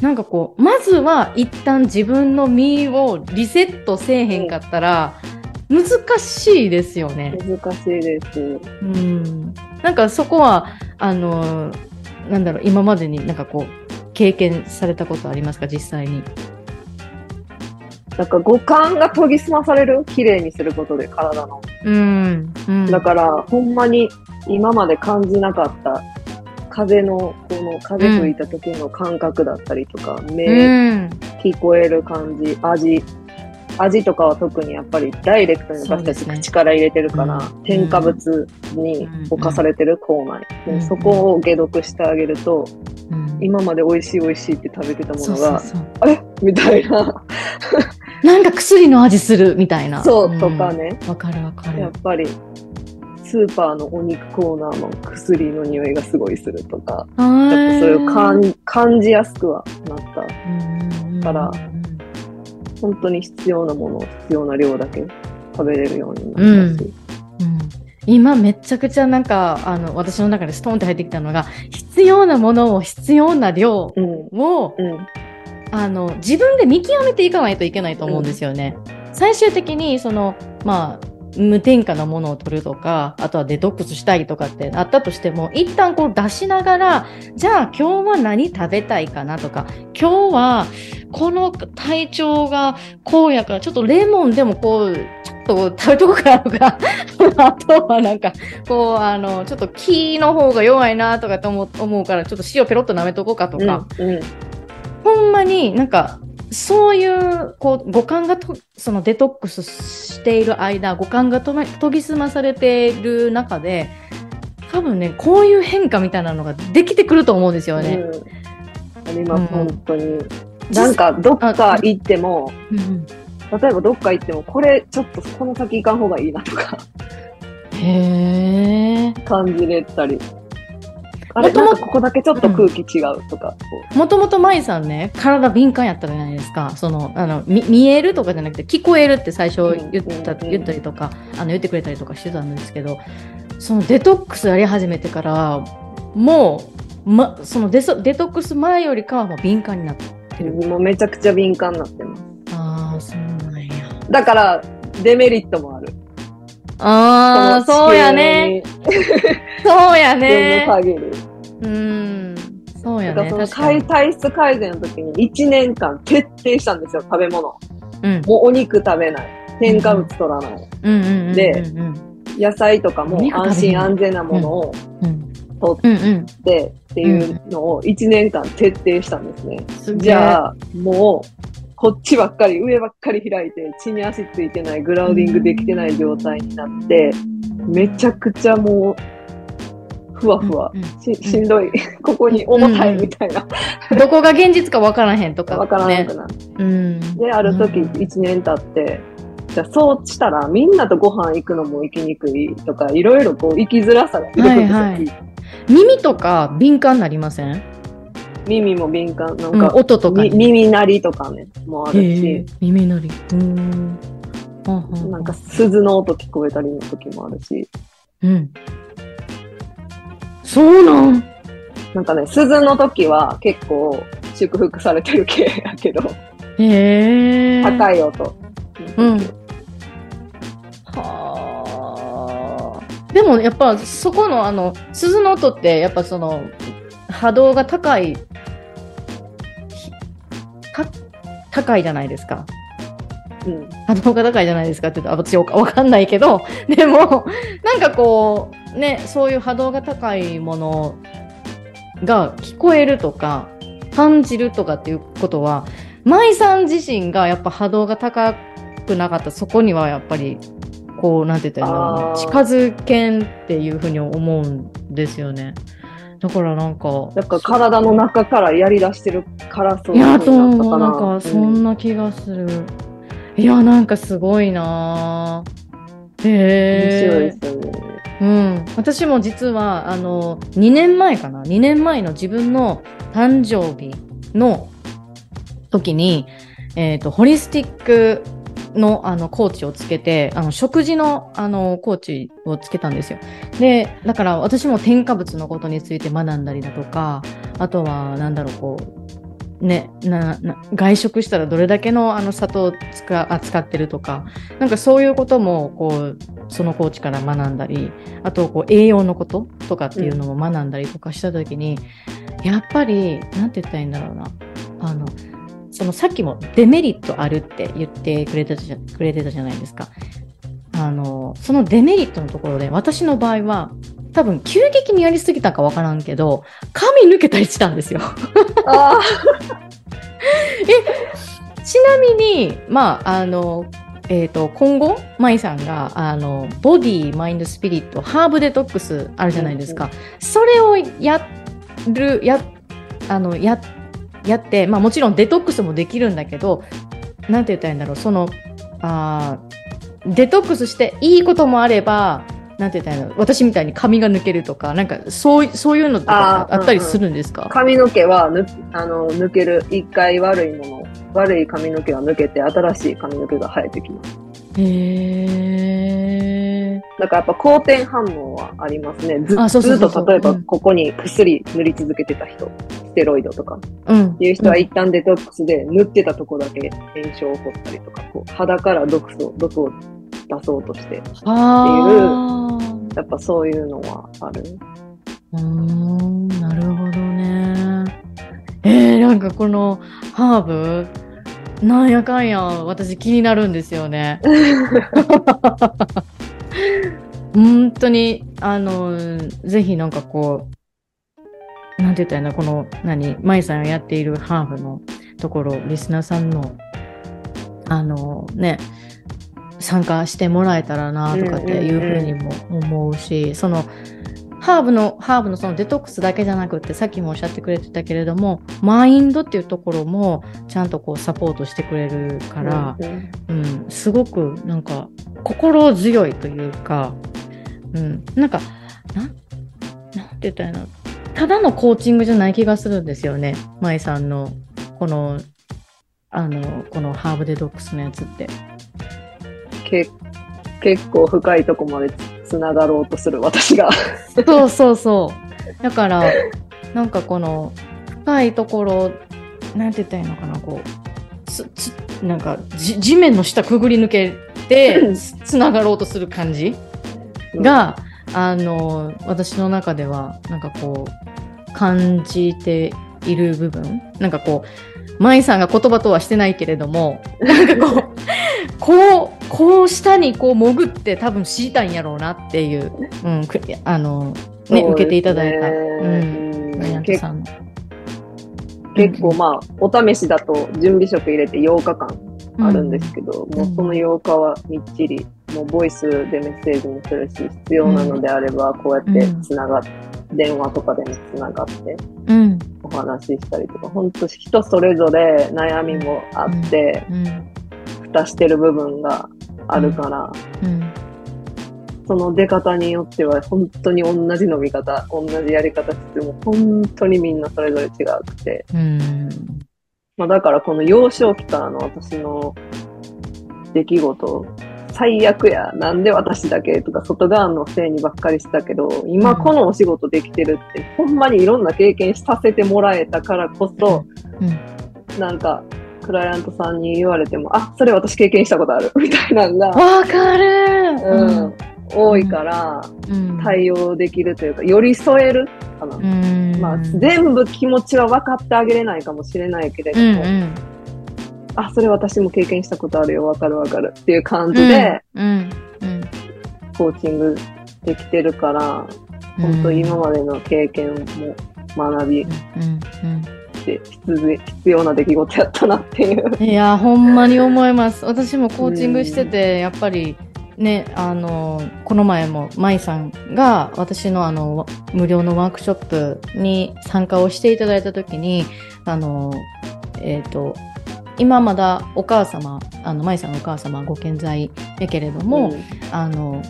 なんかこう、まずは一旦自分の身をリセットせえへんかったら、難しいですよね。難しいです。うんなんかそこは、あの、なんだろう、今までになんかこう、経験されたことありますか、実際に？なんか五感が研ぎ澄まされる？綺麗にすることで体の。うん。うんだから、ほんまに今まで感じなかった風の、この風吹いた時の感覚だったりとか、目、うん。聞こえる感じ、味。味とかは特にやっぱりダイレクトに私たち口から入れてるから、うん添加物に侵されてる口内、うんでそこを解毒してあげると、うん今まで美味しい美味しいって食べてたものが。あれ？みたいな。なんか薬の味するみたいな。そう、とかね。うん。わかるわかるやっ。ぱり、スーパーのお肉コーナーの薬の匂いがすごいするとか、ちょっとそういう感感じやすくはなった。から本当に必要なものを必要な量だけ食べれるようになったし。うん今めちゃくちゃなんかあの私の中でストーンって入ってきたのが必要なものを必要な量うん。をうん。あの自分で見極めていかないといけないと思うんですよね。最終的にそのまあ無添加のものを取るとかあとはデトックスしたいとかってあったとしても一旦こう出しながらじゃあ今日は何食べたいかなとか今日はこの体調がこうやからちょっとレモンでもこうちょっと食べとこうかなとかあとはなんかこうあのちょっと木の方が弱いなとかって思う思うからちょっと塩ペロッと舐めとこうかとか。うん。ほんまになんか、そういう、こう、五感がと、そのデトックスしている間、五感がとめ研ぎ澄まされている中で、多分ね、こういう変化みたいなのができてくると思うんですよね。うん。あります、うん本当に。なんか、どっか行っても、うんうん例えばどっか行っても、これちょっとこの先行かん方がいいなとかへえ。感じれたり。あれ、もここだけちょっと空気違うとか、こもともと舞さんね、体敏感やったじゃないですか。その、あの、み見えるとかじゃなくて、聞こえるって最初言った、言ったりとか、あの、言ってくれたりとかしてたんですけど、そのデトックスやり始めてから、もう、ま、そのデソデトックス前よりかはもう敏感になってる。うもうめちゃくちゃ敏感になってます。ああ、そうなんや。だから、デメリットもある。ああ、そうやね。そうやね。うん。そうやね。体質改善の時に1年間徹底したんですよ、食べ物。うん。もうお肉食べない。添加物取らない。で野菜とかも安心安全なものをうん。取。ってっていうのを1年間徹底したんですね。すじゃあ、もう、こっちばっかり、上ばっかり開いて、地に足ついてない、グラウディングできてない状態になって、めちゃくちゃもう、ふわふわ。うんししんどい、ここに重たいみたいな、どこが現実か分からへんとか、ね。わからなくなる。うん。で、ある時うん。1年経って、じゃあそうしたらみんなとご飯行くのも行きにくいとか、いろいろこう生きづらさが出てくるんですよ。はいはい耳とか敏感になりません？耳も敏感、なんうんか、音とか耳鳴りとかね、もあるし、耳鳴り。うーん。なんか鈴の音聞こえたりの時もあるし、うん。そうなん？なんかね、鈴の時は結構祝福されてる系やけど、へえ。高い音。うんでもやっぱそこのあの鈴の音ってやっぱその波動が高い高いじゃないですか。うん。波動が高いじゃないですかって言うと私わかんないけど でもなんかこうねそういう波動が高いものが聞こえるとか感じるとかっていうことは舞さん自身がやっぱ波動が高くなかったそこにはやっぱりこうなんて言ったら近づけんっていうふうに思うんですよねだからなんかだから体の中からやり出してるからそういや、とになったかな。思う。なんか、そんな気がする。いや、なんかすごいなぁ。面へ白いえで。すよね。うん。私も実は、あの、2年前かな ?2 年前の自分の誕生日の時に、えっ、と、ホリスティックの、あの、コーチをつけて、あの、食事の、あの、コーチをつけたんですよ。で、だから私も添加物のことについて学んだりだとか、あとは、なんだろう、こう、ね、な、外食したらどれだけのあの砂糖を使あ使ってるとか、なんかそういうことも、こう、そのコーチから学んだり、あと、こう、栄養のこととかっていうのも学んだりとかしたときに、やっぱり、なんて言ったらいいんだろうな。あの、そのさっきもデメリットあるって言ってくれてたじゃくれてたじゃないですか。あの、そのデメリットのところで、私の場合は、多分急激にやりすぎたかわからんけど、髪抜けたりしたんですよ。あ ちなみに、まあ、あの、えっ、と、今後、舞さんが、あの、ボディ、マインド、スピリット、ハーブデトックスあるじゃないですか。それをやる、や、あの、や、やって、まあもちろんデトックスもできるんだけど、なんて言ったらいいんだろう、その、あーデトックスしていいこともあれば、なんて言ったらいいんだろう、私みたいに髪が抜けるとか、なんか、そうい、そういうのとかあったりするんですか、髪の毛はぬあの抜ける。一回悪いもの、悪い髪の毛が抜けて、新しい髪の毛が生えてきます。へー。だからやっぱ好転反応はありますね。ずっと例えばうんここに薬塗り続けてた人、ステロイドとかうん。いう人は一旦デトックスで塗ってたとこだけ炎症起こったりとか、こう肌から毒素毒を出そうとして、あーやっぱそういうのはある。うーん、なるほどね。えー、なんかこのハーブ、なんやかんや私気になるんですよね。本当に、あの、ぜひなんかこう、なんて言ったらいいの、この、何、舞さんがやっているハーフのところ、リスナーさんの、あの、ね、参加してもらえたらなとかっていうふうにも思うし、その、ハーブの、ハーブのそのデトックスだけじゃなくって、さっきもおっしゃってくれてたけれども、マインドっていうところもちゃんとこうサポートしてくれるから、うんうん、すごくなんか心強いというか、うん、なんか、なん、なんて言ったらいいの？ただのコーチングじゃない気がするんですよね。舞さんの、この、あの、このハーブデトックスのやつって。け結構深いとこまでつながろうとする私が。そうそうそう。だから、なんかこの、深いところ、なんて言ったらいいのかな、こう、つ、つ、なんか、じ地面の下くぐり抜けて、つつながろうとする感じが、あの、私の中では、なんかこう、感じている部分なんかこう、舞さんが言葉とはしてないけれども、なんかこう、こう、こう下にこう潜って多分知りたいんやろうなっていう、うん、くあの、ね、受けていただいた、ううん、さん。の。結構まあ、お試しだと準備食入れて8日間あるんですけど、もうその8日はみっちり、もうボイスでメッセージもするし、必要なのであれば、こうやってつながって、電話とかでもつながってうん、お話ししたりとか、本当人それぞれ悩みもあって、うん、蓋してる部分があるから、うん、その出方によっては本当に同じ飲み方、同じやり方しても本当にみんなそれぞれ違くて、うん、まあだからこの幼少期からの私の出来事、最悪や、なんで私だけとか外側のせいにばっかりしたけど、今このお仕事できてるって、ほんまにいろんな経験させてもらえたからこそ、うん。なんか、クライアントさんに言われても、あ、それ私経験したことある、みたいなのが、わかる。うん、多いから、うん、対応できるというか、寄り添えるかな。うん、まあ、全部気持ちは分かってあげれないかもしれないけれどうん、も、うん、あ、それ私も経験したことあるよ、分かる分かるっていう感じで、うん、うん、コーチングできてるから、うん、本当今までの経験も学びうん、うん。て必要な出来事やったなっていう。いや、ほんまに思います。私もコーチングしてて、やっぱり、ね、あの、この前も、舞さんが私のあの、無料のワークショップに参加をしていただいたときに、あの、えっ、と、今まだお母様、あの、舞さんのお母様ご健在やけれども、あの、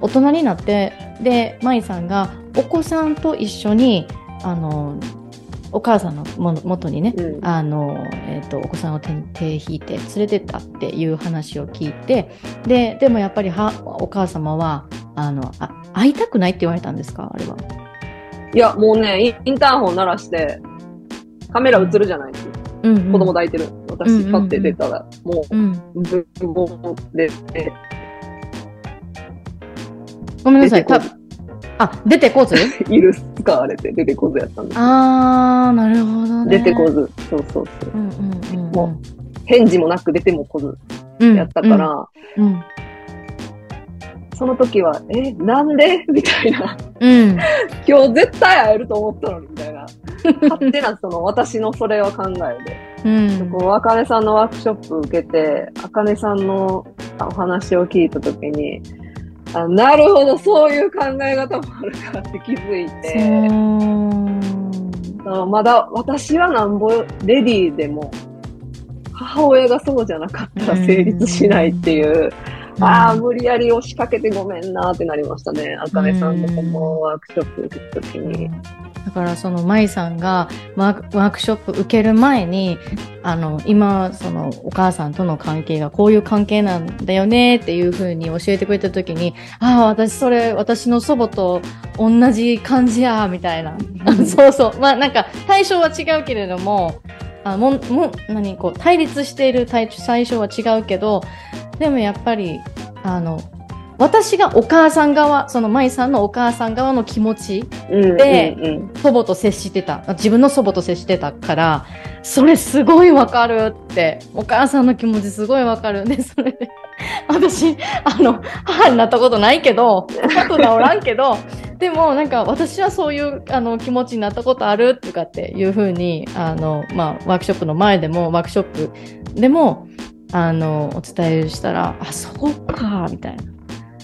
大人になって、で、舞さんがお子さんと一緒に、あの、お母さんのも元にね、うんあの、えっ、と、お子さんを手手引いて連れてったっていう話を聞いて、で、でもやっぱりは、お母様は、あの、あ会いたくないって言われたんですか？あれは。いや、もうね、インインターホン鳴らして、カメラ映るじゃないですか。うん、うん。子供抱いてる。私、パッて出たら、もうん。う、ブンボンで、でごめんなさい。たあ、出てこず？イルス使われて出てこずやったんです。あー、なるほどね。出てこず。そうそうそう。うんうんうんうん。も返事もなく出てもこずうん、やったから、うん。うん。その時は、え、なんで？みたいな。うん。今日絶対会えると思ったのに、みたいな。勝手な、その、私のそれは考えで。うん。こう、あかねさんのワークショップ受けて、あかねさんのあお話を聞いたときに、あなるほど、そういう考え方もあるかって気づいて、あまだ私はなんぼレディーでも、母親がそうじゃなかったら成立しないっていう、ああ、無理やり押しかけてごめんなってなりましたね。あかねさんのこのワークショップ受けたときに。だからその舞さんがワークワークショップ受ける前にあの今そのお母さんとの関係がこういう関係なんだよねっていうふうに教えてくれた時にああ私それ私の祖母と同じ感じやみたいな。そうそう。まあなんか対象は違うけれどもあもんもん何こう対立している対最初は違うけどでもやっぱりあの私がお母さん側その舞さんのお母さん側の気持ちうんでうんうん。祖母と接してた。自分の祖母と接してたからそれすごいわかるって。お母さんの気持ちすごいわかるでそれで。私あの母になったことないけどパートナーおらんけどでもなんか私はそういうあの気持ちになったことあるとかっていうふうにあの、まあ、ワークショップの前でもワークショップでもあのお伝えしたらあそうかみたいな。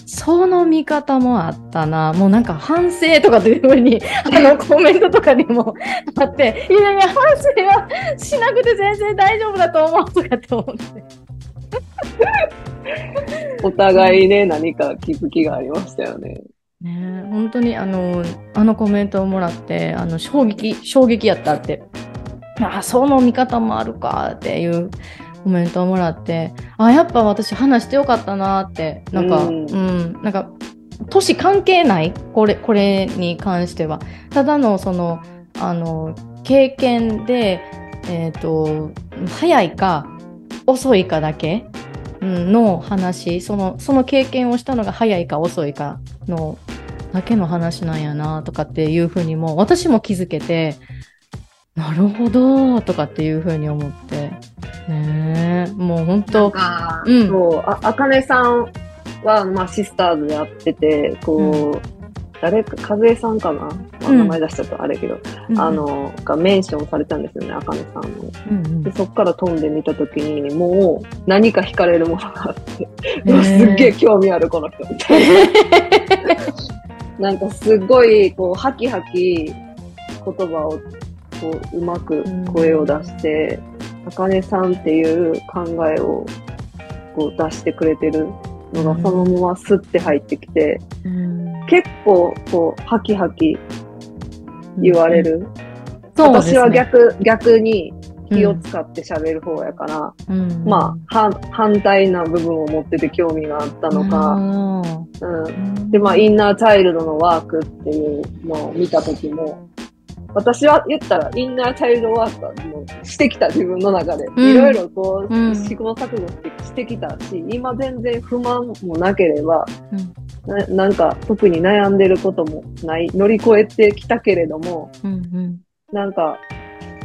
その見方もあったな。もうなんか反省とかというふうに、あのコメントとかにも あって、いやいや、反省はしなくて全然大丈夫だと思うとかって思って。お互いね、何か気づきがありましたよね。ね本当にあの、あのコメントをもらって、あの、衝撃、衝撃やったって。あ、その見方もあるかっていうコメントをもらって、あ、やっぱ私話してよかったなって、なんか、ううんん、なんか、年関係ないこれ、これに関しては。ただの、その、あの、経験で、えっ、と、早いか、遅いかだけうんの話、その、その経験をしたのが早いか遅いかのだけの話なんやなとかっていうふうにも、私も気づけて、なるほどとかっていうふうに思って、ねえ、もう本当、か、うん。そう、あ、あかねさんは、まあ、シスターズでやってて、こう、誰か、かずえさんかな、まあ、うん名前出しちゃったらあれやけど、あ、の、がメンションされたんですよね、あかねさんの。うんうん。で、そっから飛んでみたときに、もう何か惹かれるものがあって、すっげえ興味ある、この人、みたいな。なんかすごい、こう、ハキハキ言葉を、こう、うまく声を出して、あかねさんっていう考えを、こう、出してくれてるのが、うん。そのままスッて入ってきて、うん。結構、こう、ハキハキ言われる。そうですね。私は逆、逆に気を使って喋る方やから、うん。まあ、反、反対な部分を持ってて興味があったのか、か、うん。で、まあ、インナーチャイルドのワークっていうのを見たときも、私は言ったら、インナーチャイルドワークはもうしてきた自分の中で、うん。いろいろこう、うん。試行錯誤してしてきたし、今全然不満もなければ、うん。ななんか特に悩んでることもない、乗り越えてきたけれども、うんうん。なんか、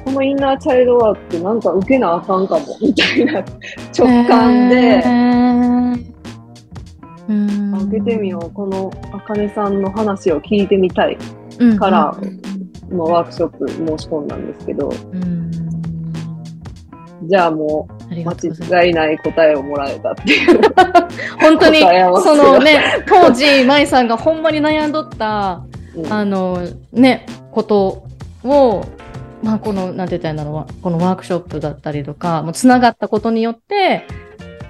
このインナーチャイルドワークってなんか受けなあかんかも、みたいな直感で、へー。うん。あ受けてみよう。この、あかねさんの話を聞いてみたい。うんからうんまあ、ワークショップ申し込んだんですけど、うん。じゃあもう間違いない答えをもらえたっていう。本当にそのね当時舞さんがほんまに悩んどったうん。あのねことをまあこのなんて言ったらいいんだろうこのワークショップだったりとかもうつながったことによって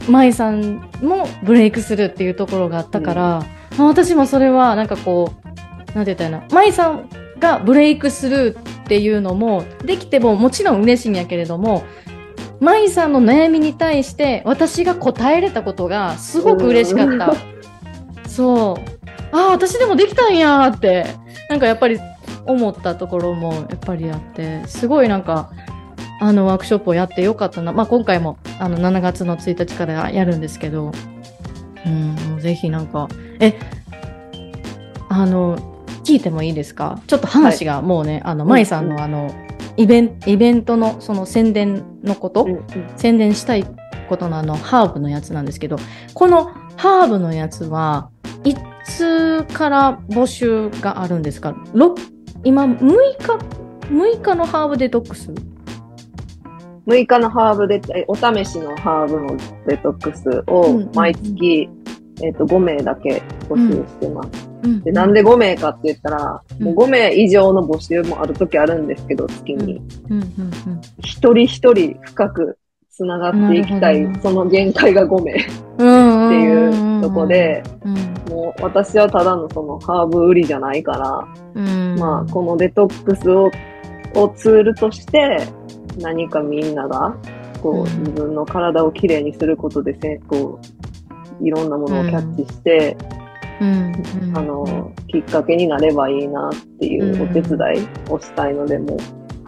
舞さんもブレイクするっていうところがあったから、まあ私もそれはなんかこうなんて言ったらいいの舞さんがブレイクするっていうのもできてももちろん嬉しいんやけれども舞さんの悩みに対して私が答えれたことがすごく嬉しかった。そう。ああ、私でもできたんやって、なんかやっぱり思ったところもやっぱりあって、すごいなんか、あのワークショップをやってよかったな。まあ今回もあの7月の1日からやるんですけど、うん、ぜひなんか、え、あの、聞いてもいいですか？ちょっと話がもうね、あの、うん舞さんのあの、イベンイベントのその宣伝のこと、うんうん。宣伝したいことのあのハーブのやつなんですけどこのハーブのやつはいつから募集があるんですか？ろ今6日6日のハーブデトックス？6日のハーブで、えお試しのハーブのデトックスうんをうん。毎月、えっと5名だけ募集してます。うんで、なんで5名かって言ったら、うん。もう5名以上の募集もある時あるんですけど、月に。一人一人深くつながっていきたいその限界が5名。っうんていうとこで、うん。もう私はただのそのハーブ売りじゃないから、うん。まあこのデトックスををツールとして何かみんながこう、うん。自分の体をきれいにすることでせこういろんなものをキャッチして、うんあのきっかけになればいいなっていうお手伝いをしたいので、もう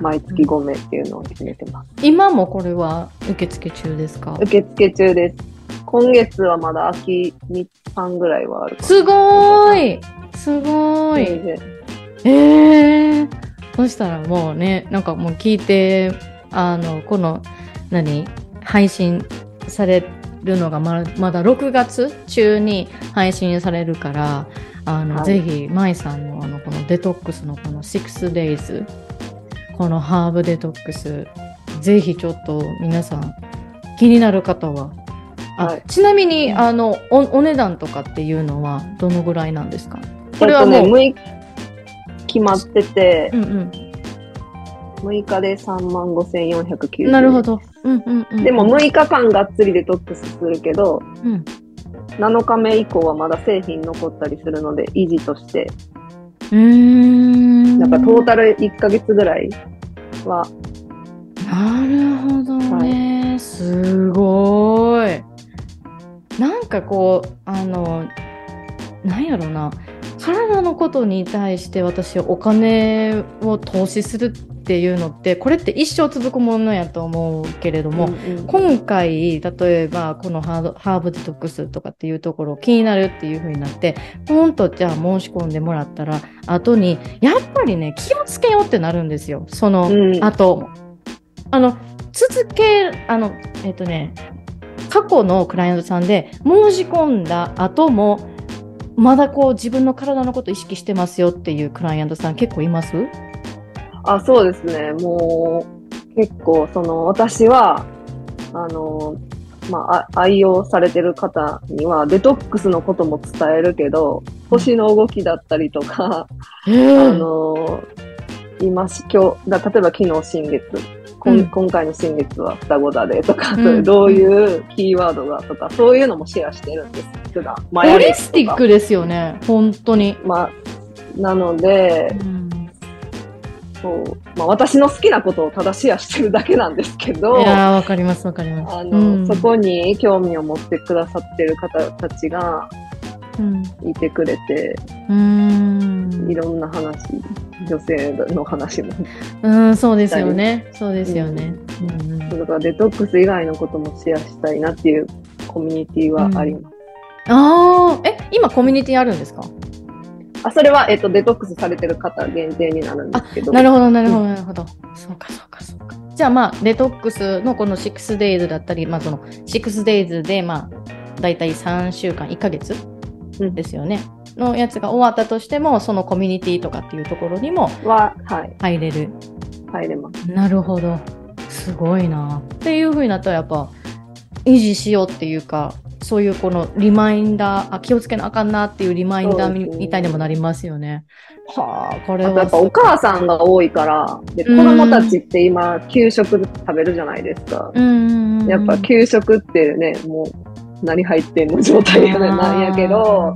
毎月5名っていうのを決めてます。今もこれは受付中ですか？受付中です。今月はまだ秋3日ぐらいはあるすごーい！すごーい！ええそしたらもうね、なんかもう聞いて、あの、この、何？配信されるのがままだ6月中に配信されるから、あの、はい。ぜひ、舞さんのあの、このデトックスのこの 6days、このハーブデトックス、ぜひちょっと皆さん気になる方は、あ、はい。ちなみに、あのお、お値段とかっていうのはどのぐらいなんですか？これはもう、えっとね、6決まってて、うんうん。6日で3万5490円。なるほ。ど。うんうんうん。でも6日間がっつりデトックスするけど、うん。7日目以降はまだ製品残ったりするので、維持として、うーん。なんかトータル1ヶ月ぐらいは、なるほどね、すごい。なんかこう、あの、なんやろな、体のことに対して私お金を投資するっていうのって、これって一生続くものやと思うけれども、うんうん。今回、例えばこのハードハーブデトックスとかっていうところ気になるっていう風になって、ほんとじゃあ申し込んでもらったら、後に、やっぱりね、気をつけようってなるんですよ。その、うん。あと、あの、続け、あの、えっ、とね、過去のクライアントさんで申し込んだ後も、まだこう自分の体のこと意識してますよっていうクライアントさん結構います？あ、そうですね。もう、結構、その、私は、あの、まあ、あ愛用されてる方には、デトックスのことも伝えるけど、星の動きだったりとか、あの、今し、今日、だ例えば昨日新月、こんうん今回の新月は双子だでとか、うんどういうキーワードがとか、そういうのもシェアしてるんです。普段。マホリスティックですよね、本当に。まあ、なので、うんそう、まあ私の好きなことをただシェアしてるだけなんですけど、いやー、わかります、わかります。あの、うんそこに興味を持ってくださってる方たちがうんいてくれて、うーんいろんな話、女性の話も。うん、そうですよね。そうですよね。うんうんだからデトックス以外のこともシェアしたいなっていうコミュニティはあります。ああ、え、今コミュニティあるんですか？あ、それは、えっと、デトックスされてる方限定になるんですけど。なるほど、なるほど、なるほど。そうか、そうか、そうか。じゃあ、まあ、デトックスのこの 6days だったり、まあ、その 6days で、まあ、だいたい3週間、1ヶ月うんですよね。のやつが終わったとしても、そのコミュニティとかっていうところにもは、はい、入れる。入れます。なるほど。すごいな。っていうふうになったら、やっぱ、維持しようっていうか、そういうこのリマインダー、あ、気をつけなあかんなっていうリマインダーみ,、たいにもなりますよね。はあ、これは。やっぱお母さんが多いから、で、子うん供たちって今、給食食べるじゃないですか。うんうんうん。やっぱ給食ってね、もう、何入ってんの状態やねなんやけど、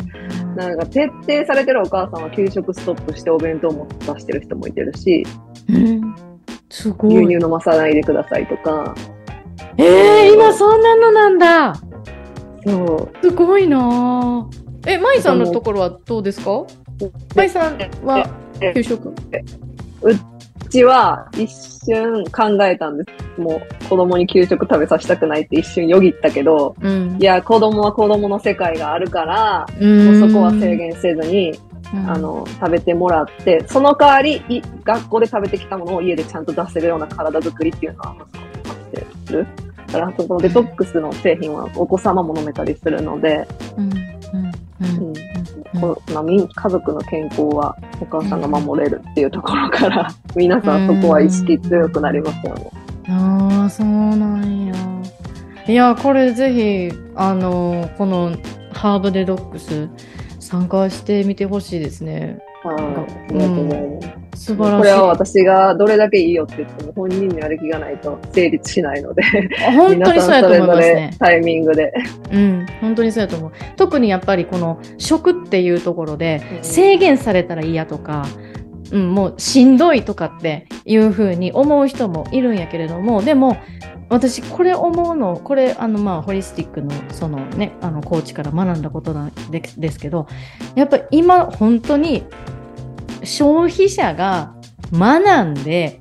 なんか徹底されてるお母さんは給食ストップしてお弁当も出してる人もいてるし、うん、すごい。牛乳飲まさないでくださいとか、えー、今そんなのなんだ。そう。すごいなぁ。え、舞さんのところはどうですか？舞さんは給食？うちは一瞬考えたんです。もう子供に給食食べさせたくないって一瞬よぎったけど、うんいや、子供は子供の世界があるから、うもんうそこは制限せずに、うんあの、食べてもらって、その代わり、い学校で食べてきたものを家でちゃんと出せるような体作りっていうのは、息子てる。だから、そのデトックスの製品はお子様も飲めたりするので、家族の健康はお母さんが守れるっていうところから、皆さんそこは意識強くなりますよね。ああ、そうなんや。いや、これぜひ、あの、このハーブデトックス参加してみてほしいですね。はい。ありがとうございます。素晴らしい。これは私がどれだけいいよって言っても本人にやる気がないと成立しないので、あ本当にそうやと思いますね。タイミングで。うん、本当にそうやと思う。特にやっぱりこの食っていうところでうん制限されたら嫌とか、うん、もうしんどいとかっていうふうに思う人もいるんやけれども、でも私これ思うの、これあのまあホリスティックのそのね、あのコーチから学んだことなんですけど、やっぱ今本当に消費者が学んで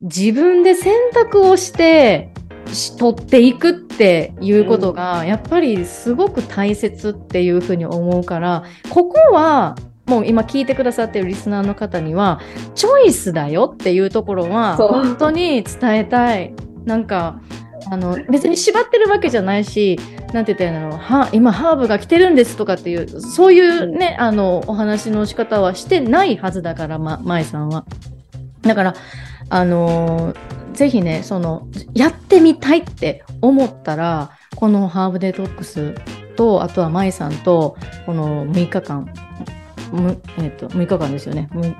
自分で選択をしてし取っていくっていうことが、やっぱりすごく大切っていうふうに思うから、ここはもう今聞いてくださってるリスナーの方には、チョイスだよっていうところは、本当に伝えたい。なんか、あの、別に縛ってるわけじゃないし、なんて言ったらいいんだろう、は、今ハーブが来てるんですとかっていう、そういうね、あの、お話の仕方はしてないはずだから、ま、舞さんは。だから、あのーぜひね、その、やってみたいって思ったら、このハーブデトックスと、あとは舞さんと、この6日間、むえっ、と、6日間ですよね。む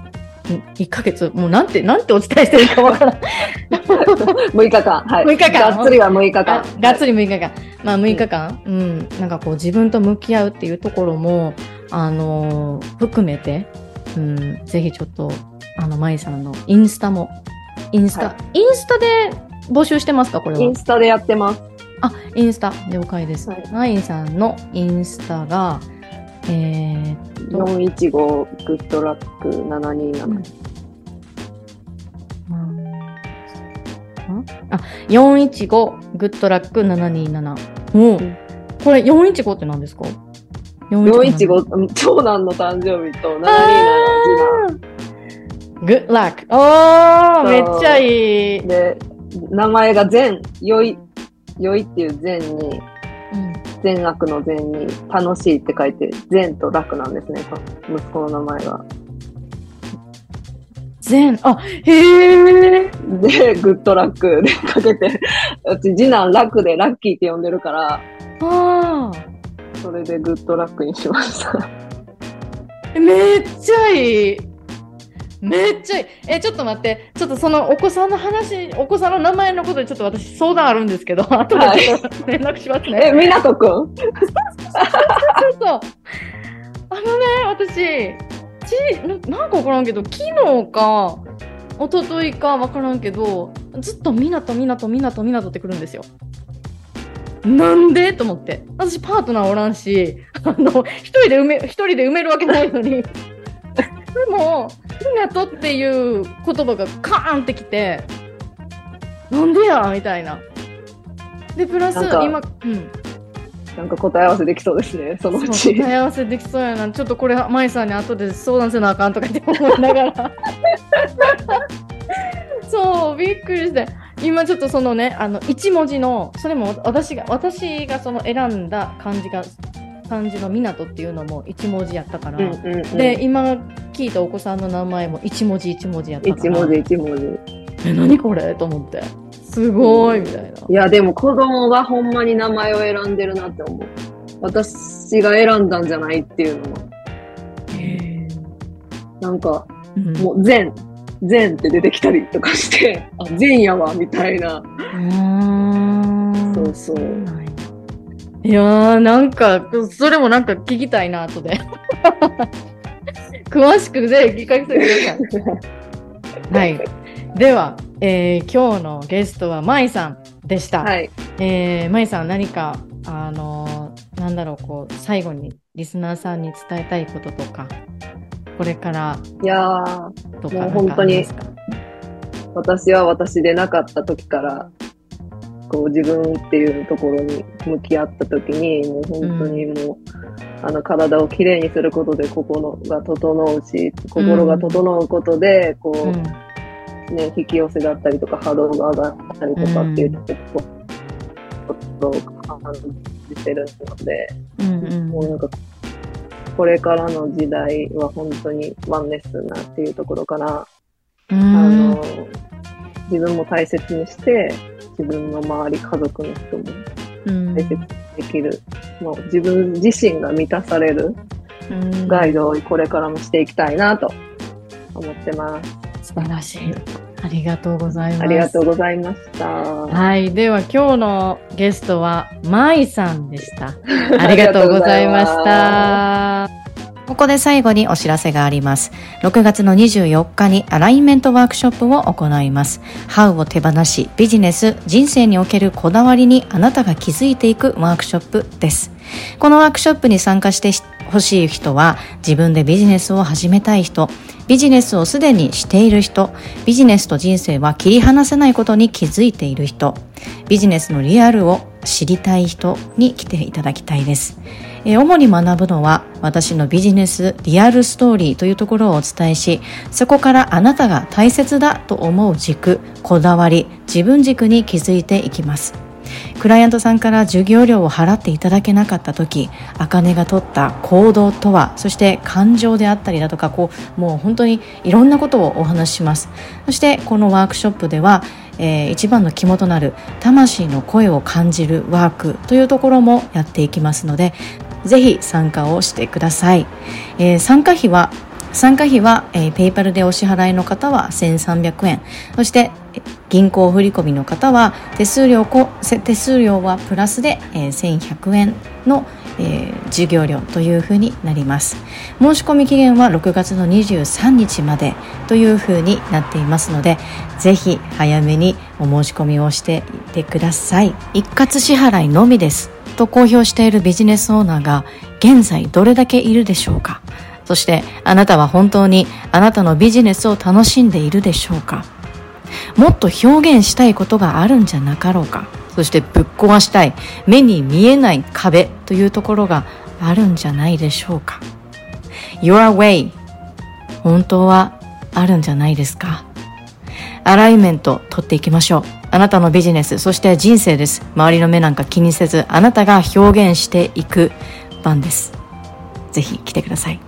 1ヶ月、もうなんて、なんてお伝えしてるかわからん。6日間。はい。6日間がっつりは6日間が。がっつり6日間。まあ6日間、うん、なんかこう自分と向き合うっていうところも、あのー含めて、うん、ぜひちょっと、あの、まいさんのインスタも、インスタ、はインスタで募集してますかこれは？イン。スタでやってます。あ、インスタ、了解です。はいまいさんのインスタが、えー、415グッドラック727。うんあ、415グッドラック727。おううんこれ415って何ですか？415、長男の誕生日と727グッドラック。おー、めっちゃいい。次男。で、名前が善、良い、良いっていう善に、うん善悪の善に、楽しいって書いて、善と楽なんですね、息子の名前が。全、あ、へー。で、グッドラックでかけて、うち次男楽でラッキーって呼んでるから、あそれでグッドラックにしました。ーめっちゃいい。めっちゃいい。え、ちょっと待って。ちょっとそのお子さんの話、お子さんの名前のことでちょっと私相談あるんですけど、後でちょっと連絡しますね。え、みなとくん？そうそう。あのね、私、ちななんかわからんけど、昨日か、一昨日かわからんけど、ずっとみなとみなとみなとみなとってくるんですよ。なんで？と思って。私パートナーおらんし、あの、一人で埋め、一人で埋めるわけないのに。でも、とっていう言葉がカーンってきて、なんでやみたいな。で、プラス、今、うん。なんか答え合わせできそうですね、そのうそうち。答え合わせできそうやな。ちょっとこれ、舞さんに後で相談せなあかんとかって思いながら。そう、びっくりして。今ちょっとそのね、あの、一文字の、それも私が、私がその選んだ漢字が、漢字の港っていうのも一文字やったから。うんうんうん、で、今聞いたお子さんの名前も一文字一文字やったから。一文字一文字。え、何これ？と思って。すごいみたいな。いや、でも子供がほんまに名前を選んでるなって思う。私が選んだんじゃないっていうのも。へなんか、ーうんもう善、善って出てきたりとかして、あ、善やわ、みたいな。うんそうそういやー、なんか、それもなんか聞きたいな、後で。詳しくぜひ聞かせてください。はい。では、えー今日のゲストはまいさんでした。はい。えー、まいさん何か、あのーなんだろう、こう、最後にリスナーさんに伝えたいこととか、これからいやー、とか本当に私は私でなかった時から、こう自分っていうところに向き合った時に、もう本当にもう、あの体をきれいにすることで心が整うし、心が整うことで、こう、うん。ね、引き寄せだったりとか波動が上がったりとかっていうことを感じてるので、もうなんか、これからの時代は本当にワンネスなっていうところから、うん。あの、自分も大切にして、自分の周り、家族の人もうん大切にできる、もう自分自身が満たされるうんガイドをこれからもしていきたいなと思ってます。素晴らしい。ありがとうございます。ありがとうございました。はい。では、今日のゲストは、まいさんでした。ありがとうございました。ここで最後にお知らせがあります。6月の24日にアライメントワークショップを行います。ハウを手放し、ビジネス、人生におけるこだわりにあなたが気づいていくワークショップです。このワークショップに参加してほしい人は、自分でビジネスを始めたい人、ビジネスをすでにしている人、ビジネスと人生は切り離せないことに気づいている人、ビジネスのリアルを知りたい人に来ていただきたいです。え主に学ぶのは私のビジネスリアルストーリーというところをお伝えしそこからあなたが大切だと思う軸こだわり自分軸に気づいていきますクライアントさんから授業料を払っていただけなかった時茜が取った行動とはそして感情であったりだとかこうもう本当にいろんなことをお話しします。そしてこのワークショップではえー一番の肝となる魂の声を感じるワークというところもやっていきますのでぜひ参加をしてください、えー参加費は参加費は、えー、ペイパルでお支払いの方は1300円。そして銀行振込の方は手数料手数料はプラスで、えー、1100円の、えー、授業料というふうになります。申し込み期限は6月の23日までというふうになっていますのでぜひ早めにお申し込みをしていてください。一括支払いのみですと公表しているビジネスオーナーが現在どれだけいるでしょうか。そしてあなたは本当にあなたのビジネスを楽しんでいるでしょうか。もっと表現したいことがあるんじゃなかろうか。そしてぶっ壊したい目に見えない壁というところがあるんじゃないでしょうか。Your way 本当はあるんじゃないですか。アライメント取っていきましょう。あなたのビジネスそして人生です。周りの目なんか気にせずあなたが表現していく番です。ぜひ来てください。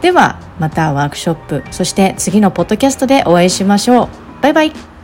ではまたワークショップそして次のポッドキャストでお会いしましょう。バイバイ。